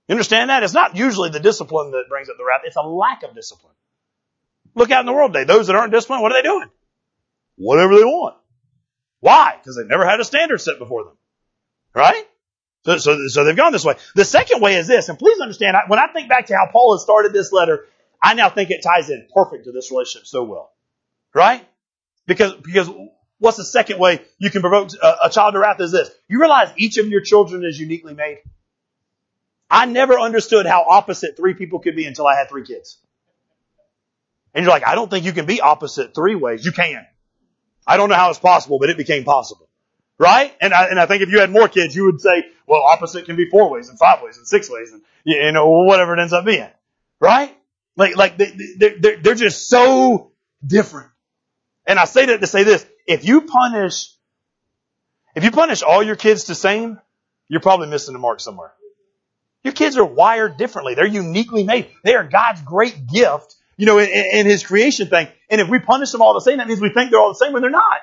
[SPEAKER 1] You understand that? It's not usually the discipline that brings up the wrath, it's a lack of discipline. Look out in the world today. Those that aren't disciplined, what are they doing? Whatever they want. Why? Because they've never had a standard set before them. Right? So, so, so they've gone this way. The second way is this, and please understand, when I think back to how Paul has started this letter, I now think it ties in perfect to this relationship so well. Right? Because, because what's the second way you can provoke a, a child to wrath is this. You realize each of your children is uniquely made? I never understood how opposite three people could be until I had three kids. And you're like, I don't think you can be opposite three ways. You can. I don't know how it's possible, but it became possible. Right? And I, and I think if you had more kids, you would say, well, opposite can be four ways and five ways and six ways and, you know, whatever it ends up being. Right? Like, like they, they're, they're just so different. And I say that to say this, if you punish, if you punish all your kids the same, you're probably missing the mark somewhere. Your kids are wired differently. They're uniquely made. They are God's great gift, you know, in, in His creation thing. And if we punish them all the same, that means we think they're all the same when they're not.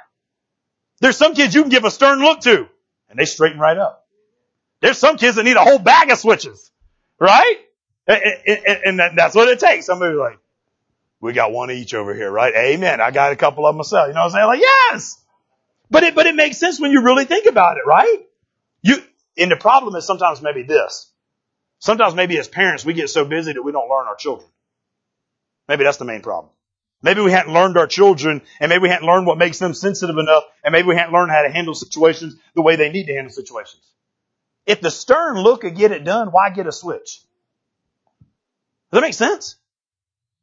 [SPEAKER 1] There's some kids you can give a stern look to, and they straighten right up. There's some kids that need a whole bag of switches, right? And, and, and that's what it takes. Somebody's like, we got one each over here, right? Amen. I got a couple of myself. You know what I'm saying? Like, yes. But it, but it makes sense when you really think about it, right? You, and the problem is sometimes maybe this. Sometimes maybe as parents we get so busy that we don't learn our children. Maybe that's the main problem. Maybe we hadn't learned our children and maybe we hadn't learned what makes them sensitive enough and maybe we hadn't learned how to handle situations the way they need to handle situations. If the stern look could get it done, why get a switch? Does that make sense?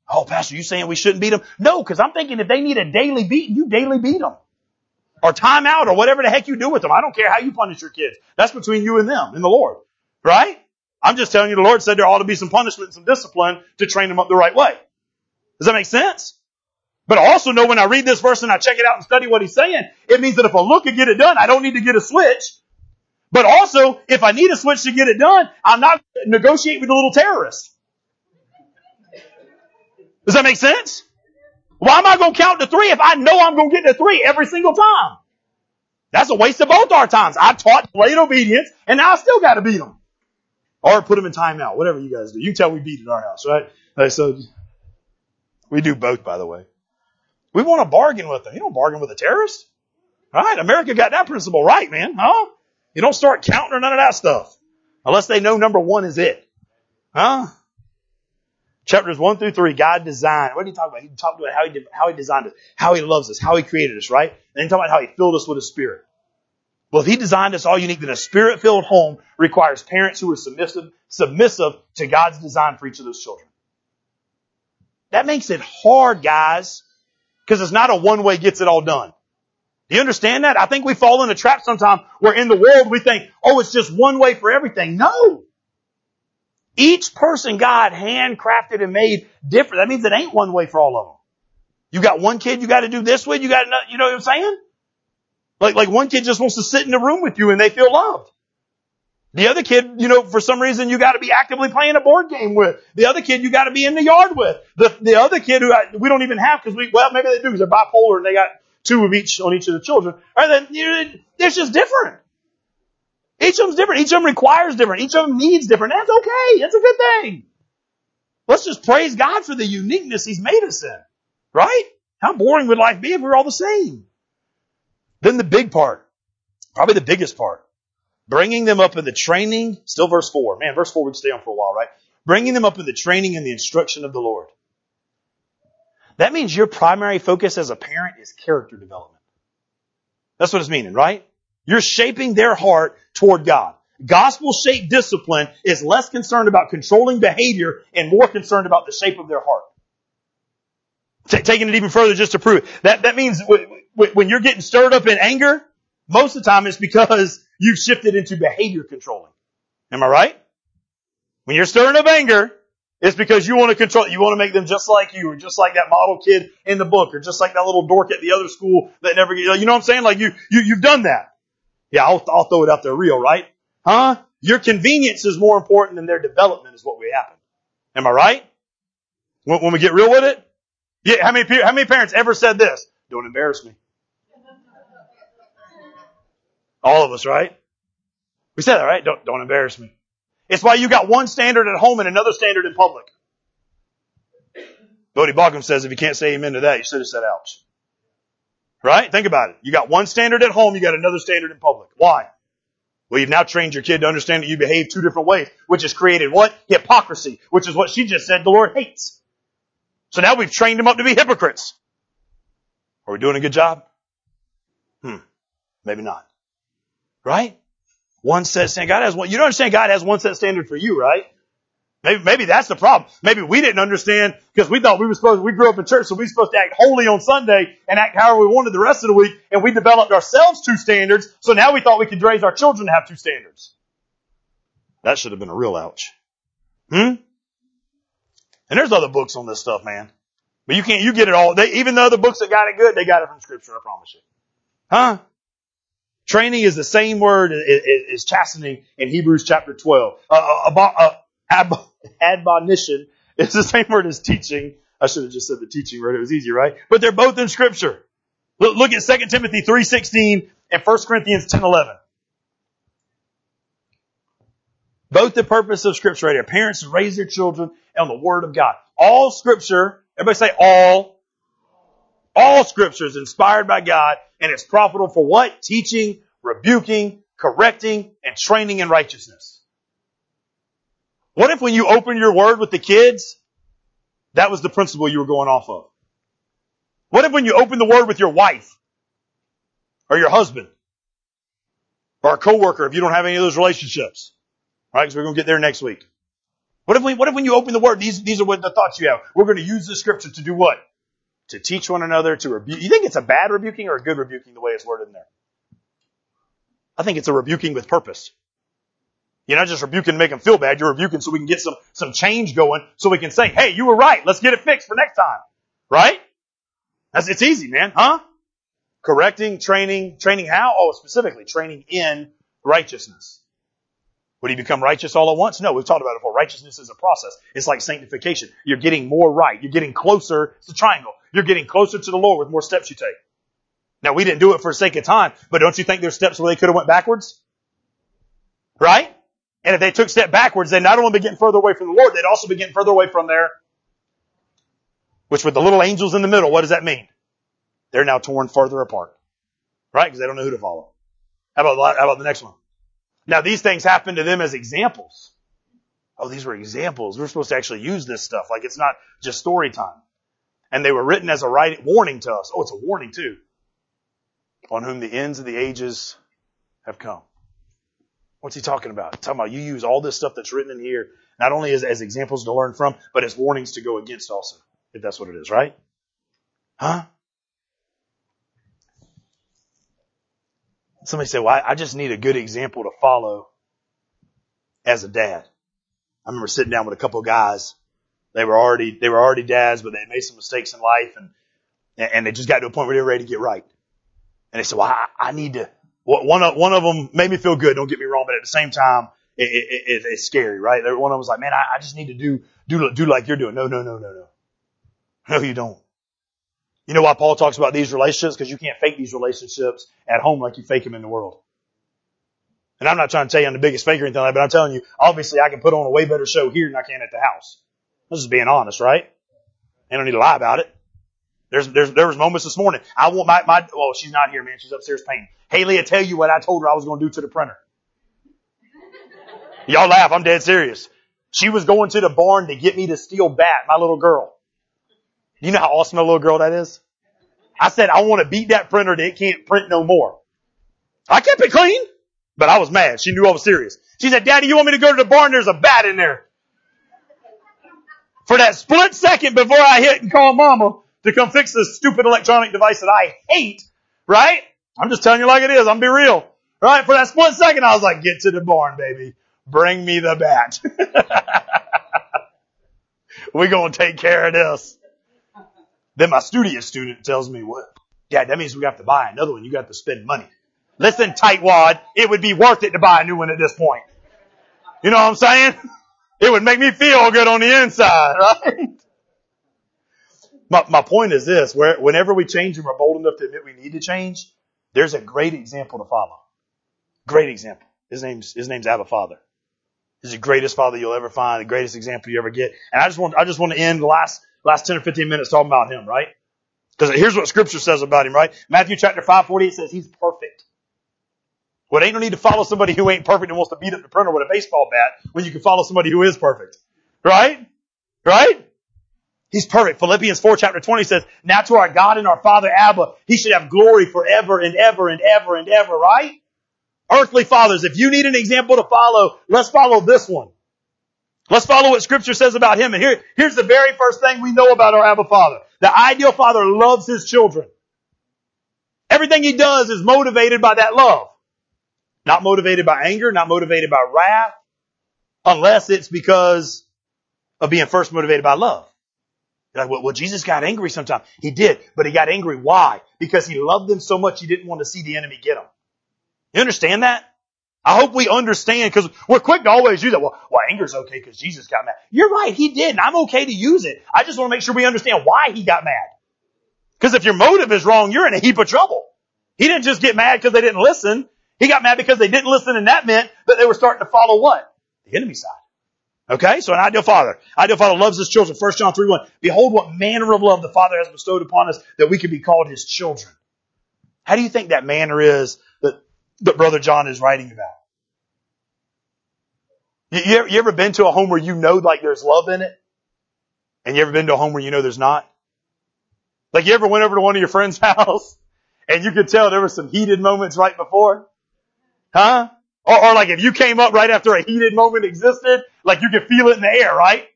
[SPEAKER 1] Oh, Pastor, you saying we shouldn't beat them? No, because I'm thinking if they need a daily beat, you daily beat them. Or time out or whatever the heck you do with them. I don't care how you punish your kids. That's between you and them and the Lord. Right? I'm just telling you the Lord said there ought to be some punishment and some discipline to train them up the right way. Does that make sense? But I also know when I read this verse and I check it out and study what he's saying, it means that if I look and get it done, I don't need to get a switch. But also, if I need a switch to get it done, I'm not negotiate with a little terrorist. Does that make sense? Why am I going to count to three if I know I'm going to get to three every single time? That's a waste of both our times. I taught delayed obedience, and now I still got to beat them. Or put them in timeout, whatever you guys do. You tell we beat in our house, right? right? So, we do both, by the way. We want to bargain with them. You don't bargain with a terrorist. Right? America got that principle right, man. Huh? You don't start counting or none of that stuff. Unless they know number one is it. Huh? Chapters one through three, God designed. What did he talk about? He talked about how he, did, how he designed us, how he loves us, how he created us, right? And then he talked about how he filled us with his spirit. Well, if he designed us all unique, then a spirit-filled home requires parents who are submissive, submissive to God's design for each of those children. That makes it hard, guys, because it's not a one-way gets it all done. Do you understand that? I think we fall in a trap sometimes where in the world we think, oh, it's just one way for everything. No. Each person God handcrafted and made different. That means it ain't one way for all of them. You got one kid you got to do this with. You got to, you know what I'm saying? Like, like one kid just wants to sit in the room with you and they feel loved. The other kid, you know, for some reason you got to be actively playing a board game with. The other kid you got to be in the yard with. The the other kid who I, we don't even have because we well maybe they do because they're bipolar and they got two of each on each of the children. Or then you know, it's just different. Each of them's different. Each of them requires different. Each of them needs different. That's okay. That's a good thing. Let's just praise God for the uniqueness He's made us in. Right? How boring would life be if we were all the same? Then the big part. Probably the biggest part. Bringing them up in the training, still verse 4. Man, verse 4 would stay on for a while, right? Bringing them up in the training and the instruction of the Lord. That means your primary focus as a parent is character development. That's what it's meaning, right? You're shaping their heart toward God. Gospel shaped discipline is less concerned about controlling behavior and more concerned about the shape of their heart. T- taking it even further just to prove it. That, that means w- w- when you're getting stirred up in anger, most of the time it's because you've shifted into behavior controlling. Am I right? When you're stirring up anger, it's because you want to control, you want to make them just like you, or just like that model kid in the book, or just like that little dork at the other school that never, you know what I'm saying? Like you, you, you've done that. Yeah, I'll, I'll throw it out there real, right? Huh? Your convenience is more important than their development is what we happen. Am I right? When, when we get real with it? Yeah, how many, how many parents ever said this? Don't embarrass me. All of us, right? We said that, right? Don't, don't embarrass me. It's why you got one standard at home and another standard in public. Voddie Baucham says if you can't say amen to that, you should have said ouch. Right? Think about it. You got one standard at home, you got another standard in public. Why? Well, you've now trained your kid to understand that you behave two different ways, which has created what? Hypocrisy, which is what she just said the Lord hates. So now we've trained them up to be hypocrites. Are we doing a good job? Hmm. Maybe not. Right? One set standard. God has one. You don't understand God has one set standard for you, right? Maybe, maybe that's the problem. Maybe we didn't understand because we thought we were supposed, we grew up in church, so we were supposed to act holy on Sunday and act however we wanted the rest of the week, and we developed ourselves two standards, so now we thought we could raise our children to have two standards. That should have been a real ouch. Hmm? And there's other books on this stuff, man. But you can't, you get it all. They, even the other books that got it good, they got it from scripture, I promise you. Huh? Training is the same word as chastening in Hebrews chapter 12. Uh, uh, uh, admonition is the same word as teaching. I should have just said the teaching word. It was easy, right? But they're both in scripture. Look, look at 2 Timothy 3.16 and 1 Corinthians 10.11. Both the purpose of scripture right here. Parents raise their children on the word of God. All scripture, everybody say all. All scripture is inspired by God and it's profitable for what? Teaching, rebuking, correcting, and training in righteousness. What if when you open your word with the kids, that was the principle you were going off of? What if when you open the word with your wife or your husband or a coworker if you don't have any of those relationships? Right? Because we're going to get there next week. What if we, what if when you open the word, these, these are what the thoughts you have. We're going to use the scripture to do what? To teach one another, to rebuke. You think it's a bad rebuking or a good rebuking the way it's worded in there? I think it's a rebuking with purpose. You're not just rebuking to make them feel bad. You're rebuking so we can get some, some change going so we can say, hey, you were right. Let's get it fixed for next time. Right? That's, it's easy, man. Huh? Correcting, training, training how? Oh, specifically, training in righteousness. Would he become righteous all at once? No, we've talked about it before. Righteousness is a process. It's like sanctification. You're getting more right. You're getting closer. It's a triangle. You're getting closer to the Lord with more steps you take. Now we didn't do it for the sake of time, but don't you think there's steps where they could have went backwards? Right? And if they took step backwards, they'd not only be getting further away from the Lord, they'd also be getting further away from their, which with the little angels in the middle, what does that mean? They're now torn further apart. Right? Because they don't know who to follow. How about, how about the next one? Now these things happen to them as examples. Oh, these were examples. We're supposed to actually use this stuff. Like it's not just story time. And they were written as a warning to us. Oh, it's a warning too. On whom the ends of the ages have come. What's he talking about? He's talking about you use all this stuff that's written in here, not only as, as examples to learn from, but as warnings to go against also. If that's what it is, right? Huh? Somebody said, well, I just need a good example to follow as a dad. I remember sitting down with a couple of guys. They were already, they were already dads, but they made some mistakes in life and, and they just got to a point where they were ready to get right. And they said, well, I, I need to, one of, one of them made me feel good. Don't get me wrong, but at the same time, it, it, it, it's scary, right? One of them was like, man, I, I just need to do, do, do like you're doing. No, no, no, no, no. No, you don't. You know why Paul talks about these relationships? Because you can't fake these relationships at home like you fake them in the world. And I'm not trying to tell you I'm the biggest faker or anything like that, but I'm telling you, obviously I can put on a way better show here than I can at the house. This is being honest, right? I don't need to lie about it. There's, there's, there was moments this morning. I want my, my, well, she's not here, man. She's upstairs painting. Haley, I tell you what I told her I was going to do to the printer. Y'all laugh. I'm dead serious. She was going to the barn to get me to steal bat, my little girl. You know how awesome a little girl that is? I said, I want to beat that printer that it can't print no more. I kept it clean, but I was mad. She knew I was serious. She said, Daddy, you want me to go to the barn? There's a bat in there. For that split second before I hit and call mama to come fix this stupid electronic device that I hate, right? I'm just telling you like it is. I'm be real. Right? For that split second, I was like, get to the barn, baby. Bring me the bat. We're going to take care of this. Then my studio student tells me, what? Dad, that means we have to buy another one. You got to spend money. Listen, tightwad, it would be worth it to buy a new one at this point. You know what I'm saying? It would make me feel good on the inside, right? My, my point is this, where, whenever we change and we're bold enough to admit we need to change, there's a great example to follow. Great example. His name's, his name's Abba Father. He's the greatest father you'll ever find, the greatest example you ever get. And I just want, I just want to end the last last 10 or 15 minutes talking about him, right? Because here's what scripture says about him, right? Matthew chapter 5, 48 says he's perfect. Well, ain't no need to follow somebody who ain't perfect and wants to beat up the printer with a baseball bat when you can follow somebody who is perfect. Right? Right? He's perfect. Philippians 4 chapter 20 says, now to our God and our Father Abba, He should have glory forever and ever and ever and ever, right? Earthly fathers, if you need an example to follow, let's follow this one. Let's follow what scripture says about him. And here, here's the very first thing we know about our Abba Father. The ideal father loves his children. Everything he does is motivated by that love. Not motivated by anger, not motivated by wrath, unless it's because of being first motivated by love. You're like, well, well, Jesus got angry sometimes. He did, but he got angry. Why? Because he loved them so much he didn't want to see the enemy get them. You understand that? I hope we understand because we're quick to always use that. Well, well, anger's okay because Jesus got mad. You're right, he did, and I'm okay to use it. I just want to make sure we understand why he got mad. Because if your motive is wrong, you're in a heap of trouble. He didn't just get mad because they didn't listen. He got mad because they didn't listen, and that meant that they were starting to follow what? The enemy side. Okay, so an ideal father. Ideal father loves his children. 1 John 3 1. Behold what manner of love the Father has bestowed upon us that we can be called his children. How do you think that manner is that, that Brother John is writing about? You, you, ever, you ever been to a home where you know like there's love in it? And you ever been to a home where you know there's not? Like you ever went over to one of your friend's house and you could tell there were some heated moments right before? Huh? Or, or like if you came up right after a heated moment existed, like you could feel it in the air, right?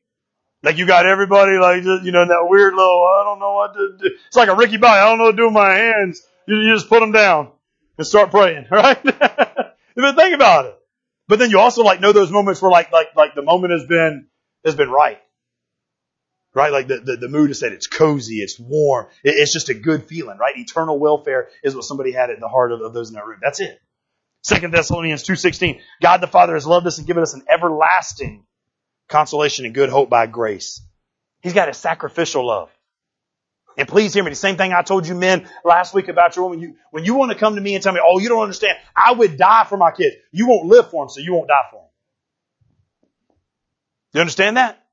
[SPEAKER 1] Like you got everybody like just, you know, in that weird little, I don't know what to do. It's like a Ricky Bobby. I don't know what to do with my hands. You, you just put them down and start praying, right? but think about it. But then you also like know those moments where like, like, like the moment has been, has been right. Right? Like the, the, the mood is said it's cozy, it's warm, it, it's just a good feeling, right? Eternal welfare is what somebody had at the heart of, of those in that room. That's it. Second Thessalonians 2.16, God the Father has loved us and given us an everlasting consolation and good hope by grace. He's got a sacrificial love. And please hear me, the same thing I told you men last week about your woman. You, when you want to come to me and tell me, oh, you don't understand, I would die for my kids. You won't live for them, so you won't die for them. You understand that?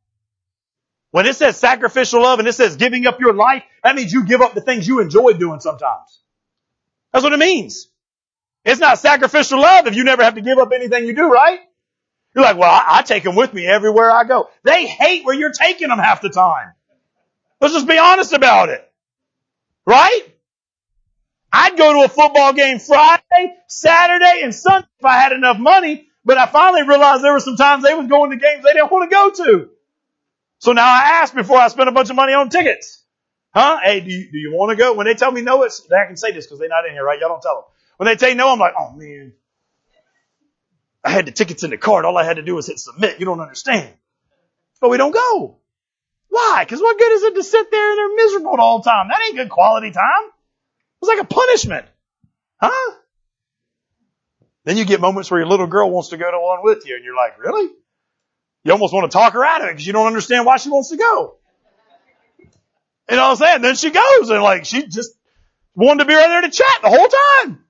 [SPEAKER 1] When it says sacrificial love and it says giving up your life, that means you give up the things you enjoy doing sometimes. That's what it means. It's not sacrificial love if you never have to give up anything you do, right? You're like, well, I, I take them with me everywhere I go. They hate where you're taking them half the time. Let's just be honest about it. Right? I'd go to a football game Friday, Saturday, and Sunday if I had enough money, but I finally realized there were some times they was going to games they didn't want to go to. So now I ask before I spend a bunch of money on tickets. Huh? Hey, do you, do you want to go? When they tell me no, it's, I can say this because they're not in here, right? Y'all don't tell them. When they say no, I'm like, oh man, I had the tickets in the cart. All I had to do was hit submit. You don't understand. But we don't go. Why? Because what good is it to sit there and they're miserable all the time? That ain't good quality time. It's like a punishment. Huh? Then you get moments where your little girl wants to go to one with you and you're like, really? You almost want to talk her out of it because you don't understand why she wants to go. You know what I'm saying? Then she goes and like, she just wanted to be right there to chat the whole time.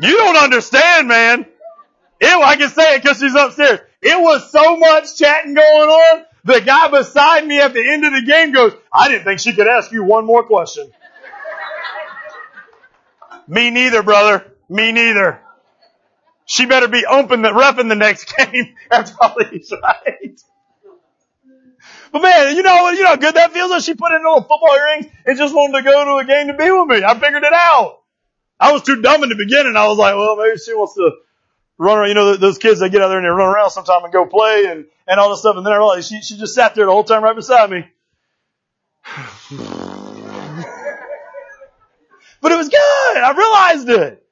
[SPEAKER 1] You don't understand, man. It, I can say it because she's upstairs. It was so much chatting going on. The guy beside me at the end of the game goes, I didn't think she could ask you one more question. me neither, brother. Me neither. She better be open the ref in the next game. That's all he's right. But man, you know, you know how good that feels when she put in little football earrings and just wanted to go to a game to be with me. I figured it out. I was too dumb in the beginning. I was like, well, maybe she wants to run around. You know, those kids that get out there and they run around sometime and go play and, and all this stuff. And then I realized she, she just sat there the whole time right beside me. but it was good. I realized it.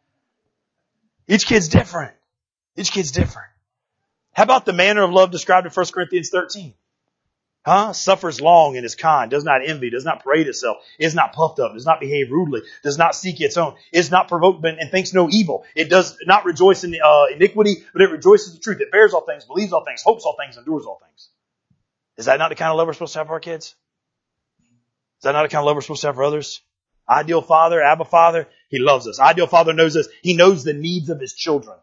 [SPEAKER 1] Each kid's different. Each kid's different. How about the manner of love described in 1 Corinthians 13? Huh? Suffers long and is kind, does not envy, does not parade itself, is not puffed up, does not behave rudely, does not seek its own, is not provoked and thinks no evil. It does not rejoice in uh, iniquity, but it rejoices in the truth. It bears all things, believes all things, hopes all things, endures all things. Is that not the kind of love we're supposed to have for our kids? Is that not the kind of love we're supposed to have for others? Ideal father, Abba father, he loves us. Ideal father knows us. He knows the needs of his children.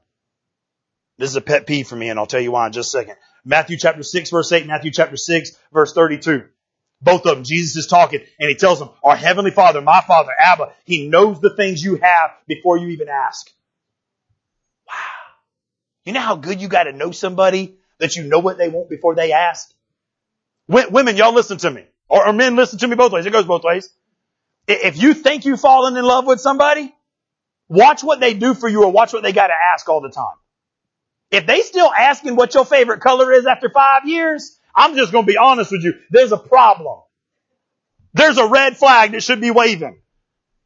[SPEAKER 1] This is a pet peeve for me, and I'll tell you why in just a second. Matthew chapter 6 verse 8, Matthew chapter 6 verse 32. Both of them, Jesus is talking and he tells them, our heavenly father, my father, Abba, he knows the things you have before you even ask. Wow. You know how good you got to know somebody that you know what they want before they ask? Women, y'all listen to me. Or, or men listen to me both ways. It goes both ways. If you think you've fallen in love with somebody, watch what they do for you or watch what they got to ask all the time. If they still asking what your favorite color is after five years, I'm just going to be honest with you. There's a problem. There's a red flag that should be waving.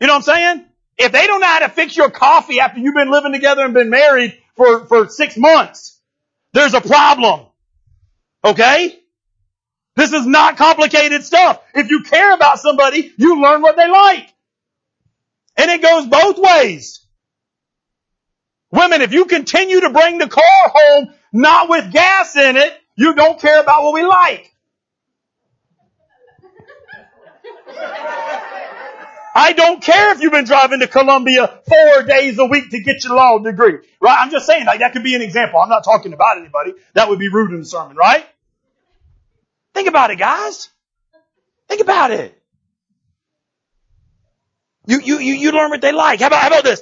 [SPEAKER 1] You know what I'm saying? If they don't know how to fix your coffee after you've been living together and been married for, for six months, there's a problem. Okay? This is not complicated stuff. If you care about somebody, you learn what they like. And it goes both ways. Women, if you continue to bring the car home not with gas in it, you don't care about what we like. I don't care if you've been driving to Columbia four days a week to get your law degree. Right? I'm just saying, like, that could be an example. I'm not talking about anybody. That would be rude in the sermon, right? Think about it, guys. Think about it. You, you, you, you learn what they like. How about, how about this?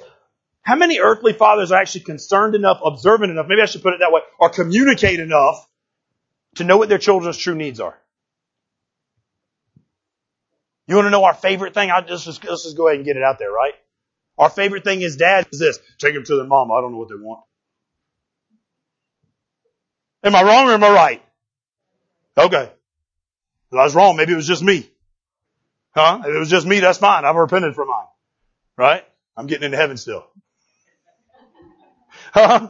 [SPEAKER 1] How many earthly fathers are actually concerned enough, observant enough, maybe I should put it that way, or communicate enough to know what their children's true needs are? You want to know our favorite thing? I'll just, let's just go ahead and get it out there, right? Our favorite thing is dad is this. Take them to their mom. I don't know what they want. Am I wrong or am I right? Okay. I was wrong, maybe it was just me. Huh? If it was just me, that's fine. I've repented for mine. Right? I'm getting into heaven still. Huh?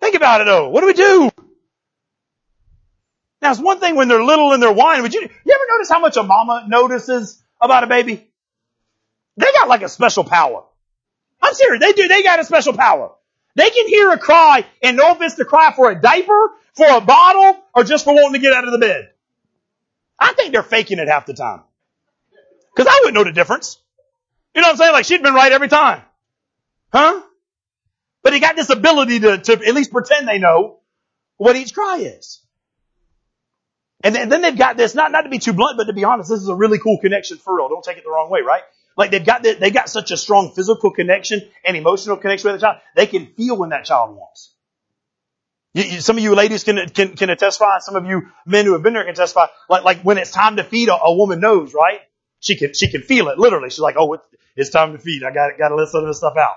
[SPEAKER 1] Think about it though. What do we do? Now it's one thing when they're little and they're whining. Would you, you ever notice how much a mama notices about a baby? They got like a special power. I'm serious. They do. They got a special power. They can hear a cry and know if it's the cry for a diaper, for a bottle, or just for wanting to get out of the bed. I think they're faking it half the time. Cause I wouldn't know the difference. You know what I'm saying? Like she'd been right every time. Huh? But they got this ability to, to at least pretend they know what each cry is. And then, then they've got this, not, not to be too blunt, but to be honest, this is a really cool connection for real. Don't take it the wrong way, right? Like they've got, the, they got such a strong physical connection and emotional connection with the child. They can feel when that child wants. You, you, some of you ladies can, can, can testify. Some of you men who have been there can testify. Like, like when it's time to feed, a, a woman knows, right? She can, she can feel it literally. She's like, oh, it's, time to feed. I got, got to let some of this stuff out.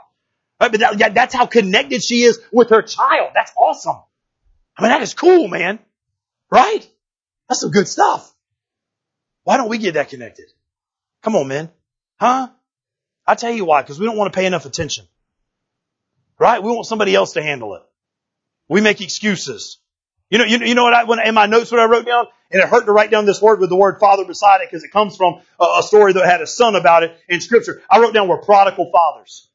[SPEAKER 1] But that, that's how connected she is with her child. That's awesome. I mean, that is cool, man. Right? That's some good stuff. Why don't we get that connected? Come on, man. Huh? I tell you why, because we don't want to pay enough attention. Right? We want somebody else to handle it. We make excuses. You know, you, you know what I, when, in my notes what I wrote down? And it hurt to write down this word with the word father beside it because it comes from a, a story that had a son about it in scripture. I wrote down we're prodigal fathers.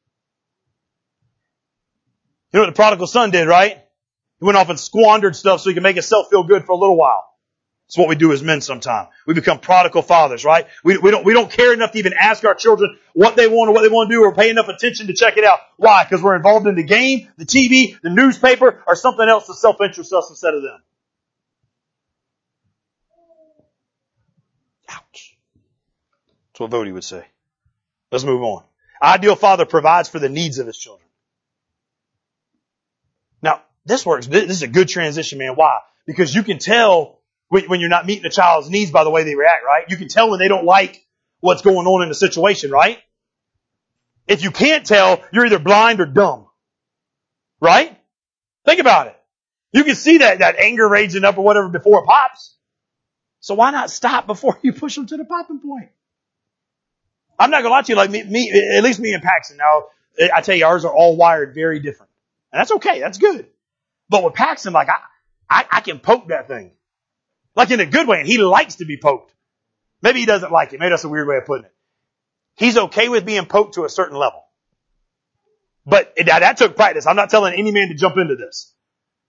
[SPEAKER 1] You know what the prodigal son did, right? He went off and squandered stuff so he could make himself feel good for a little while. It's what we do as men sometimes. We become prodigal fathers, right? We, we don't, we don't care enough to even ask our children what they want or what they want to do or pay enough attention to check it out. Why? Because we're involved in the game, the TV, the newspaper, or something else to self-interest us instead of them. Ouch. That's what Voddie would say. Let's move on. Ideal father provides for the needs of his children. This works. This is a good transition, man. Why? Because you can tell when, when you're not meeting a child's needs by the way they react, right? You can tell when they don't like what's going on in the situation, right? If you can't tell, you're either blind or dumb. Right? Think about it. You can see that, that anger raging up or whatever before it pops. So why not stop before you push them to the popping point? I'm not gonna lie to you, like me, me at least me and Paxton. Now, I tell you, ours are all wired very different. And that's okay, that's good. But with Paxton, like I, I, I can poke that thing. Like in a good way, and he likes to be poked. Maybe he doesn't like it. Maybe that's a weird way of putting it. He's okay with being poked to a certain level. But that, that took practice. I'm not telling any man to jump into this.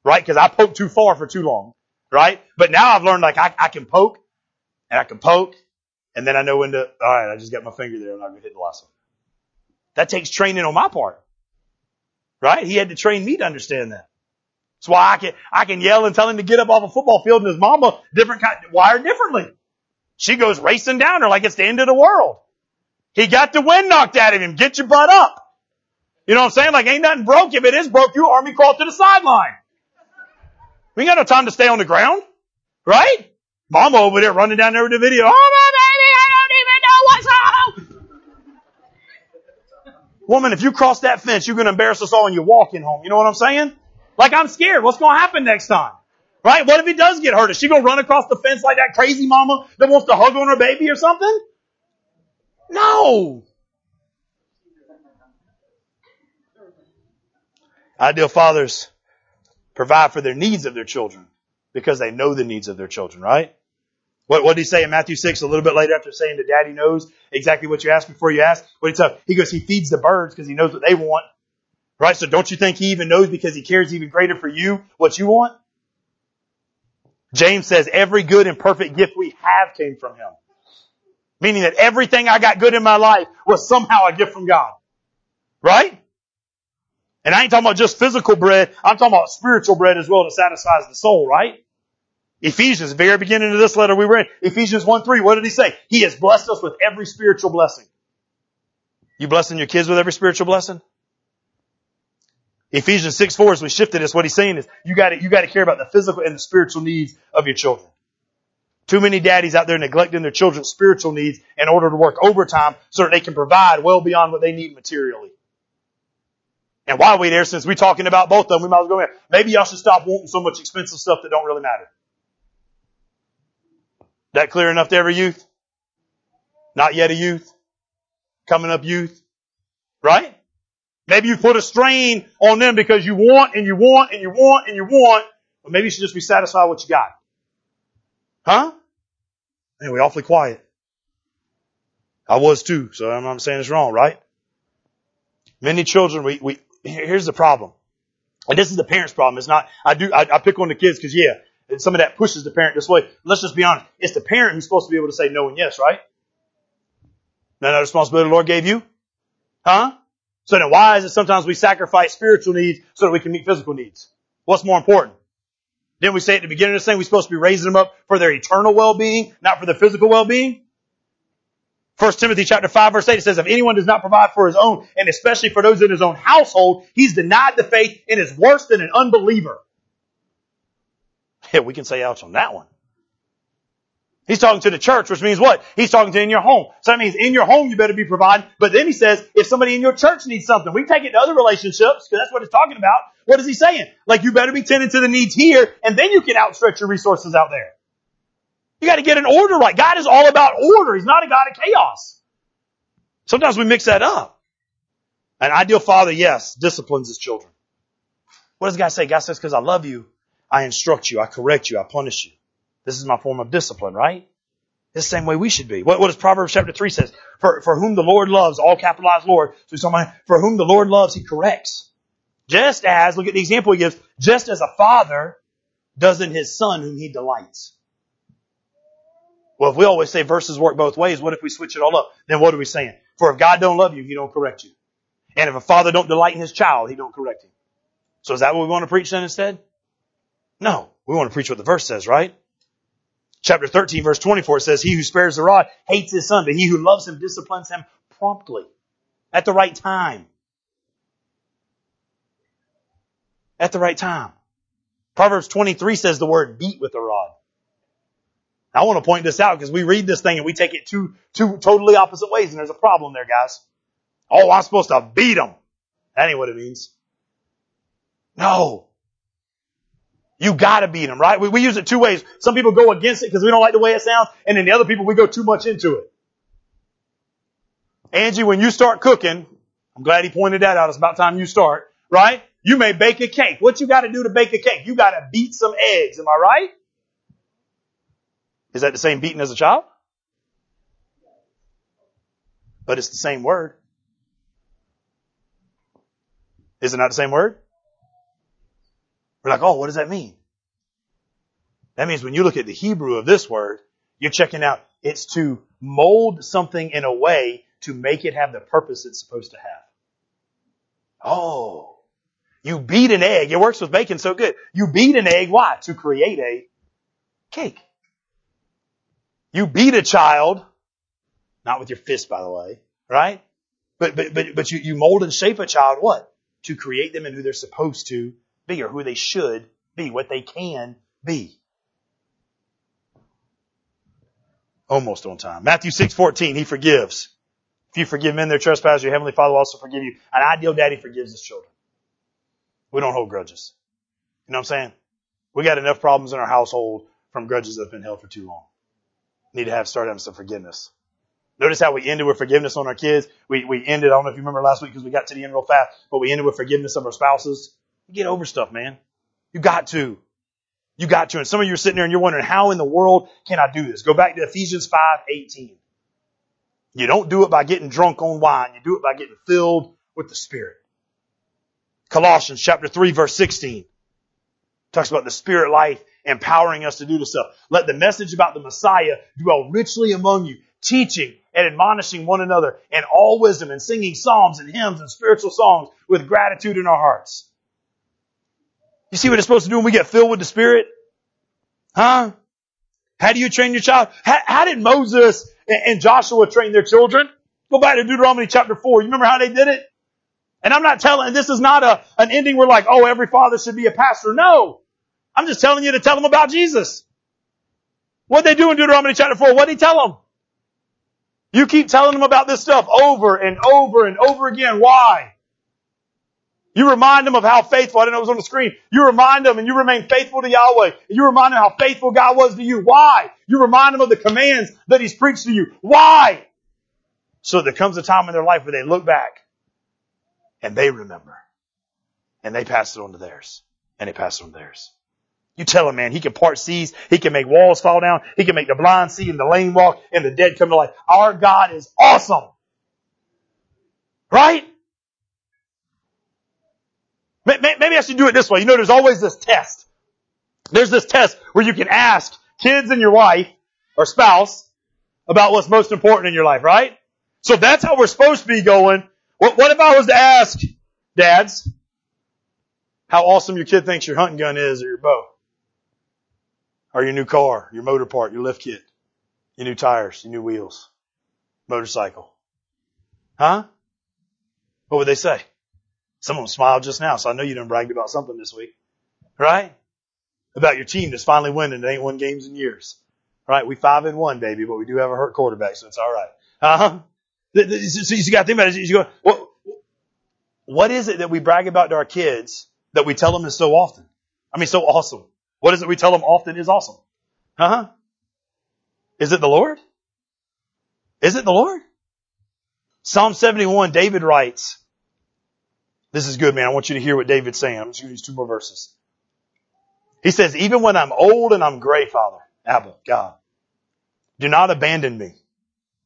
[SPEAKER 1] Right? Because I poked too far for too long. Right? But now I've learned like I, I can poke and I can poke and then I know when to, alright, I just got my finger there. I'm not going to hit the last one. That takes training on my part. Right? He had to train me to understand that. That's why I can, I can yell and tell him to get up off a football field and his mama, different kind, wired differently. She goes racing down there like it's the end of the world. He got the wind knocked out of him. Get your butt up. You know what I'm saying? Like ain't nothing broke. If it is broke, you army crawl to the sideline. We ain't got no time to stay on the ground. Right? Mama over there running down there with the video. Oh my baby, I don't even know what's wrong. Woman, if you cross that fence, you're going to embarrass us all and you're walking home. You know what I'm saying? Like I'm scared. What's going to happen next time? Right? What if he does get hurt? Is she going to run across the fence like that crazy mama that wants to hug on her baby or something? No. Ideal fathers provide for their needs of their children. Because they know the needs of their children, right? What, what did he say in Matthew 6 a little bit later after saying that daddy knows exactly what you ask before you ask? What he tell? He goes, he feeds the birds because he knows what they want. Right? So don't you think he even knows because he cares even greater for you what you want? James says every good and perfect gift we have came from him. Meaning that everything I got good in my life was somehow a gift from God. Right? And I ain't talking about just physical bread. I'm talking about spiritual bread as well that satisfies the soul, right? Ephesians, very beginning of this letter we read, Ephesians 1 3, what did he say? He has blessed us with every spiritual blessing. You blessing your kids with every spiritual blessing? Ephesians 6 4, as we shifted this, what he's saying is you gotta, you gotta care about the physical and the spiritual needs of your children. Too many daddies out there neglecting their children's spiritual needs in order to work overtime so that they can provide well beyond what they need materially. And while we there, since we're talking about both of them, we might as well go. Maybe y'all should stop wanting so much expensive stuff that don't really matter. That clear enough to every youth? Not yet a youth? Coming up youth? Right? Maybe you put a strain on them because you want and you want and you want and you want, but maybe you should just be satisfied with what you got. Huh? Anyway, we're awfully quiet. I was too, so I'm not saying it's wrong, right? Many children, we, we, here's the problem. And this is the parent's problem. It's not, I do, I, I pick on the kids because yeah, and some of that pushes the parent this way. Let's just be honest. It's the parent who's supposed to be able to say no and yes, right? Isn't that responsibility the Lord gave you? Huh? So then why is it sometimes we sacrifice spiritual needs so that we can meet physical needs? What's more important? Didn't we say at the beginning of this thing we're supposed to be raising them up for their eternal well-being, not for their physical well-being? First Timothy chapter 5 verse 8 it says, if anyone does not provide for his own, and especially for those in his own household, he's denied the faith and is worse than an unbeliever. Yeah, we can say ouch on that one. He's talking to the church, which means what? He's talking to in your home. So that means in your home you better be providing. But then he says, if somebody in your church needs something, we take it to other relationships, because that's what it's talking about. What is he saying? Like you better be tending to the needs here, and then you can outstretch your resources out there. You gotta get an order right. God is all about order. He's not a God of chaos. Sometimes we mix that up. An ideal father, yes, disciplines his children. What does God say? God says, because I love you, I instruct you, I correct you, I punish you. This is my form of discipline, right? the same way we should be. What, what does Proverbs chapter 3 says? For, for whom the Lord loves, all capitalized Lord. So about, for whom the Lord loves, he corrects. Just as, look at the example he gives, just as a father does in his son whom he delights. Well, if we always say verses work both ways, what if we switch it all up? Then what are we saying? For if God don't love you, he don't correct you. And if a father don't delight in his child, he don't correct him. So is that what we want to preach then instead? No. We want to preach what the verse says, right? Chapter 13 verse 24 says, He who spares the rod hates his son, but he who loves him disciplines him promptly. At the right time. At the right time. Proverbs 23 says the word beat with a rod. I want to point this out because we read this thing and we take it two, two totally opposite ways and there's a problem there, guys. Oh, I'm supposed to beat them. That ain't what it means. No. You gotta beat them, right? We, we use it two ways. Some people go against it because we don't like the way it sounds, and then the other people, we go too much into it. Angie, when you start cooking, I'm glad he pointed that out. It's about time you start, right? You may bake a cake. What you gotta do to bake a cake? You gotta beat some eggs. Am I right? Is that the same beating as a child? But it's the same word. Is it not the same word? We're like, oh, what does that mean? That means when you look at the Hebrew of this word, you're checking out it's to mold something in a way to make it have the purpose it's supposed to have. Oh, you beat an egg. It works with bacon so good. You beat an egg. Why? To create a cake. You beat a child, not with your fist, by the way, right? But, but, but, but you, you mold and shape a child what? To create them in who they're supposed to be or who they should be, what they can be. Almost on time. Matthew 6:14, he forgives. If you forgive men their trespasses, your heavenly Father will also forgive you. An ideal daddy forgives his children. We don't hold grudges. You know what I'm saying? We got enough problems in our household from grudges that have been held for too long. Need to have start having some forgiveness. Notice how we ended with forgiveness on our kids. We, we ended, I don't know if you remember last week because we got to the end real fast, but we ended with forgiveness of our spouses. Get over stuff, man. You got to. You got to. And some of you are sitting there and you're wondering, how in the world can I do this? Go back to Ephesians 5, 18. You don't do it by getting drunk on wine. You do it by getting filled with the Spirit. Colossians chapter 3 verse 16 talks about the Spirit life empowering us to do this stuff. Let the message about the Messiah dwell richly among you, teaching and admonishing one another in all wisdom and singing psalms and hymns and spiritual songs with gratitude in our hearts. You see what it's supposed to do when we get filled with the Spirit? Huh? How do you train your child? How, how did Moses and Joshua train their children? Go back to Deuteronomy chapter 4. You remember how they did it? And I'm not telling, this is not a, an ending where like, oh, every father should be a pastor. No. I'm just telling you to tell them about Jesus. What they do in Deuteronomy chapter 4? What did he tell them? You keep telling them about this stuff over and over and over again. Why? You remind them of how faithful, I don't know it was on the screen. You remind them and you remain faithful to Yahweh. You remind them how faithful God was to you. Why? You remind them of the commands that He's preached to you. Why? So there comes a time in their life where they look back and they remember and they pass it on to theirs and they pass it on to theirs. You tell him, man, he can part seas, he can make walls fall down, he can make the blind see and the lame walk and the dead come to life. Our God is awesome. Right? Maybe I should do it this way. You know, there's always this test. There's this test where you can ask kids and your wife or spouse about what's most important in your life, right? So that's how we're supposed to be going. What, what if I was to ask dads how awesome your kid thinks your hunting gun is or your bow? Or your new car, your motor part, your lift kit, your new tires, your new wheels, motorcycle. Huh? What would they say? Some of them smiled just now, so I know you done bragged about something this week. Right? About your team that's finally winning. It ain't won games in years. Right? We five and one, baby, but we do have a hurt quarterback, so it's alright. Uh-huh. So you got to think about it. You go, what, what is it that we brag about to our kids that we tell them is so often? I mean, so awesome. What is it we tell them often is awesome? Uh huh? Is it the Lord? Is it the Lord? Psalm 71, David writes, this is good, man. I want you to hear what David's saying. I'm just going to use two more verses. He says, even when I'm old and I'm gray, Father, Abba, God, do not abandon me.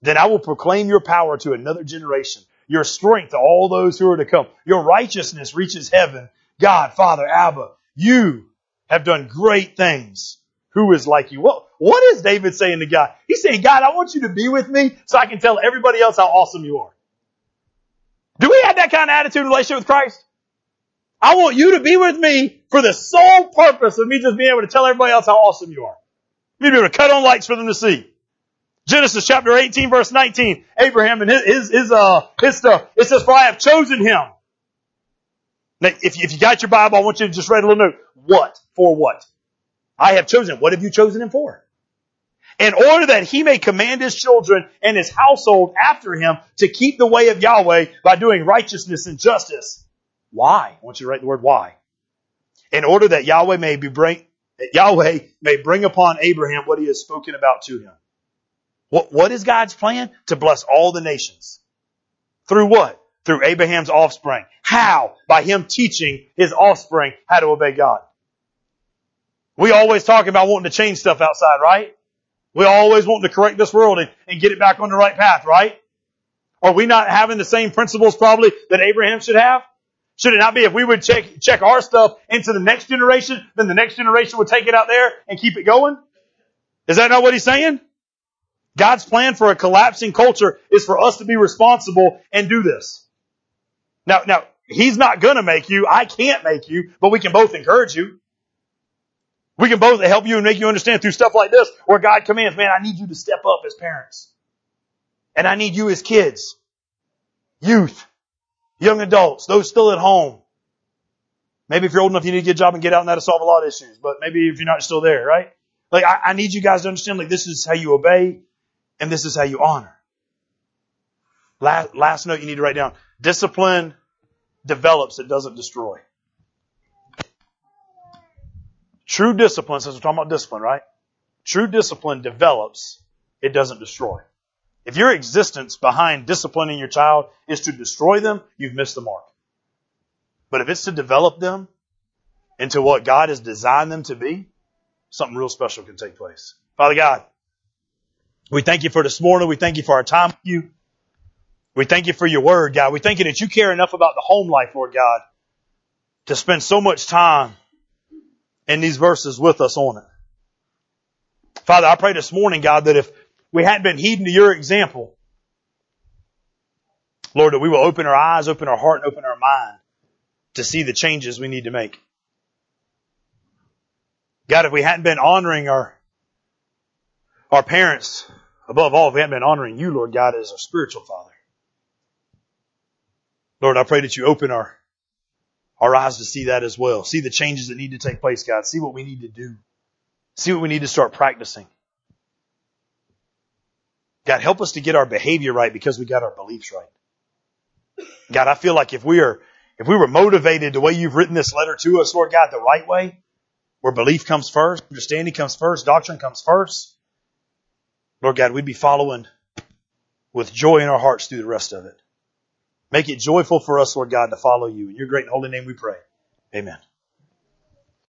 [SPEAKER 1] Then I will proclaim your power to another generation, your strength to all those who are to come. Your righteousness reaches heaven. God, Father, Abba, you have done great things. Who is like you? What, what is David saying to God? He's saying, God, I want you to be with me so I can tell everybody else how awesome you are. Do we have that kind of attitude relationship with Christ? I want you to be with me for the sole purpose of me just being able to tell everybody else how awesome you are. Me be able to cut on lights for them to see. Genesis chapter 18 verse 19. Abraham and his, his, his, uh, his stuff. It says, for I have chosen him now, if, if you got your Bible, I want you to just write a little note. What? For what? I have chosen. What have you chosen him for? In order that he may command his children and his household after him to keep the way of Yahweh by doing righteousness and justice. Why? I want you to write the word why. In order that Yahweh may be bring, that Yahweh may bring upon Abraham what he has spoken about to him. What, what is God's plan? To bless all the nations. Through what? through Abraham's offspring. How? By him teaching his offspring how to obey God. We always talk about wanting to change stuff outside, right? We always want to correct this world and, and get it back on the right path, right? Are we not having the same principles probably that Abraham should have? Should it not be if we would check, check our stuff into the next generation, then the next generation would take it out there and keep it going? Is that not what he's saying? God's plan for a collapsing culture is for us to be responsible and do this. Now, now, he's not gonna make you. I can't make you, but we can both encourage you. We can both help you and make you understand through stuff like this where God commands, man, I need you to step up as parents. And I need you as kids, youth, young adults, those still at home. Maybe if you're old enough, you need to get a job and get out and that'll solve a lot of issues. But maybe if you're not still there, right? Like, I, I need you guys to understand, like, this is how you obey and this is how you honor. Last, last note you need to write down. Discipline develops, it doesn't destroy. True discipline, since we're talking about discipline, right? True discipline develops, it doesn't destroy. If your existence behind disciplining your child is to destroy them, you've missed the mark. But if it's to develop them into what God has designed them to be, something real special can take place. Father God, we thank you for this morning. We thank you for our time with you. We thank you for your word, God. We thank you that you care enough about the home life, Lord God, to spend so much time in these verses with us on it. Father, I pray this morning, God, that if we hadn't been heeding to your example, Lord, that we will open our eyes, open our heart, and open our mind to see the changes we need to make. God, if we hadn't been honoring our, our parents, above all, if we hadn't been honoring you, Lord God, as our spiritual father. Lord, I pray that you open our, our eyes to see that as well. See the changes that need to take place, God. See what we need to do. See what we need to start practicing. God, help us to get our behavior right because we got our beliefs right. God, I feel like if we are, if we were motivated the way you've written this letter to us, Lord God, the right way, where belief comes first, understanding comes first, doctrine comes first, Lord God, we'd be following with joy in our hearts through the rest of it. Make it joyful for us, Lord God, to follow you. In your great and holy name we pray. Amen.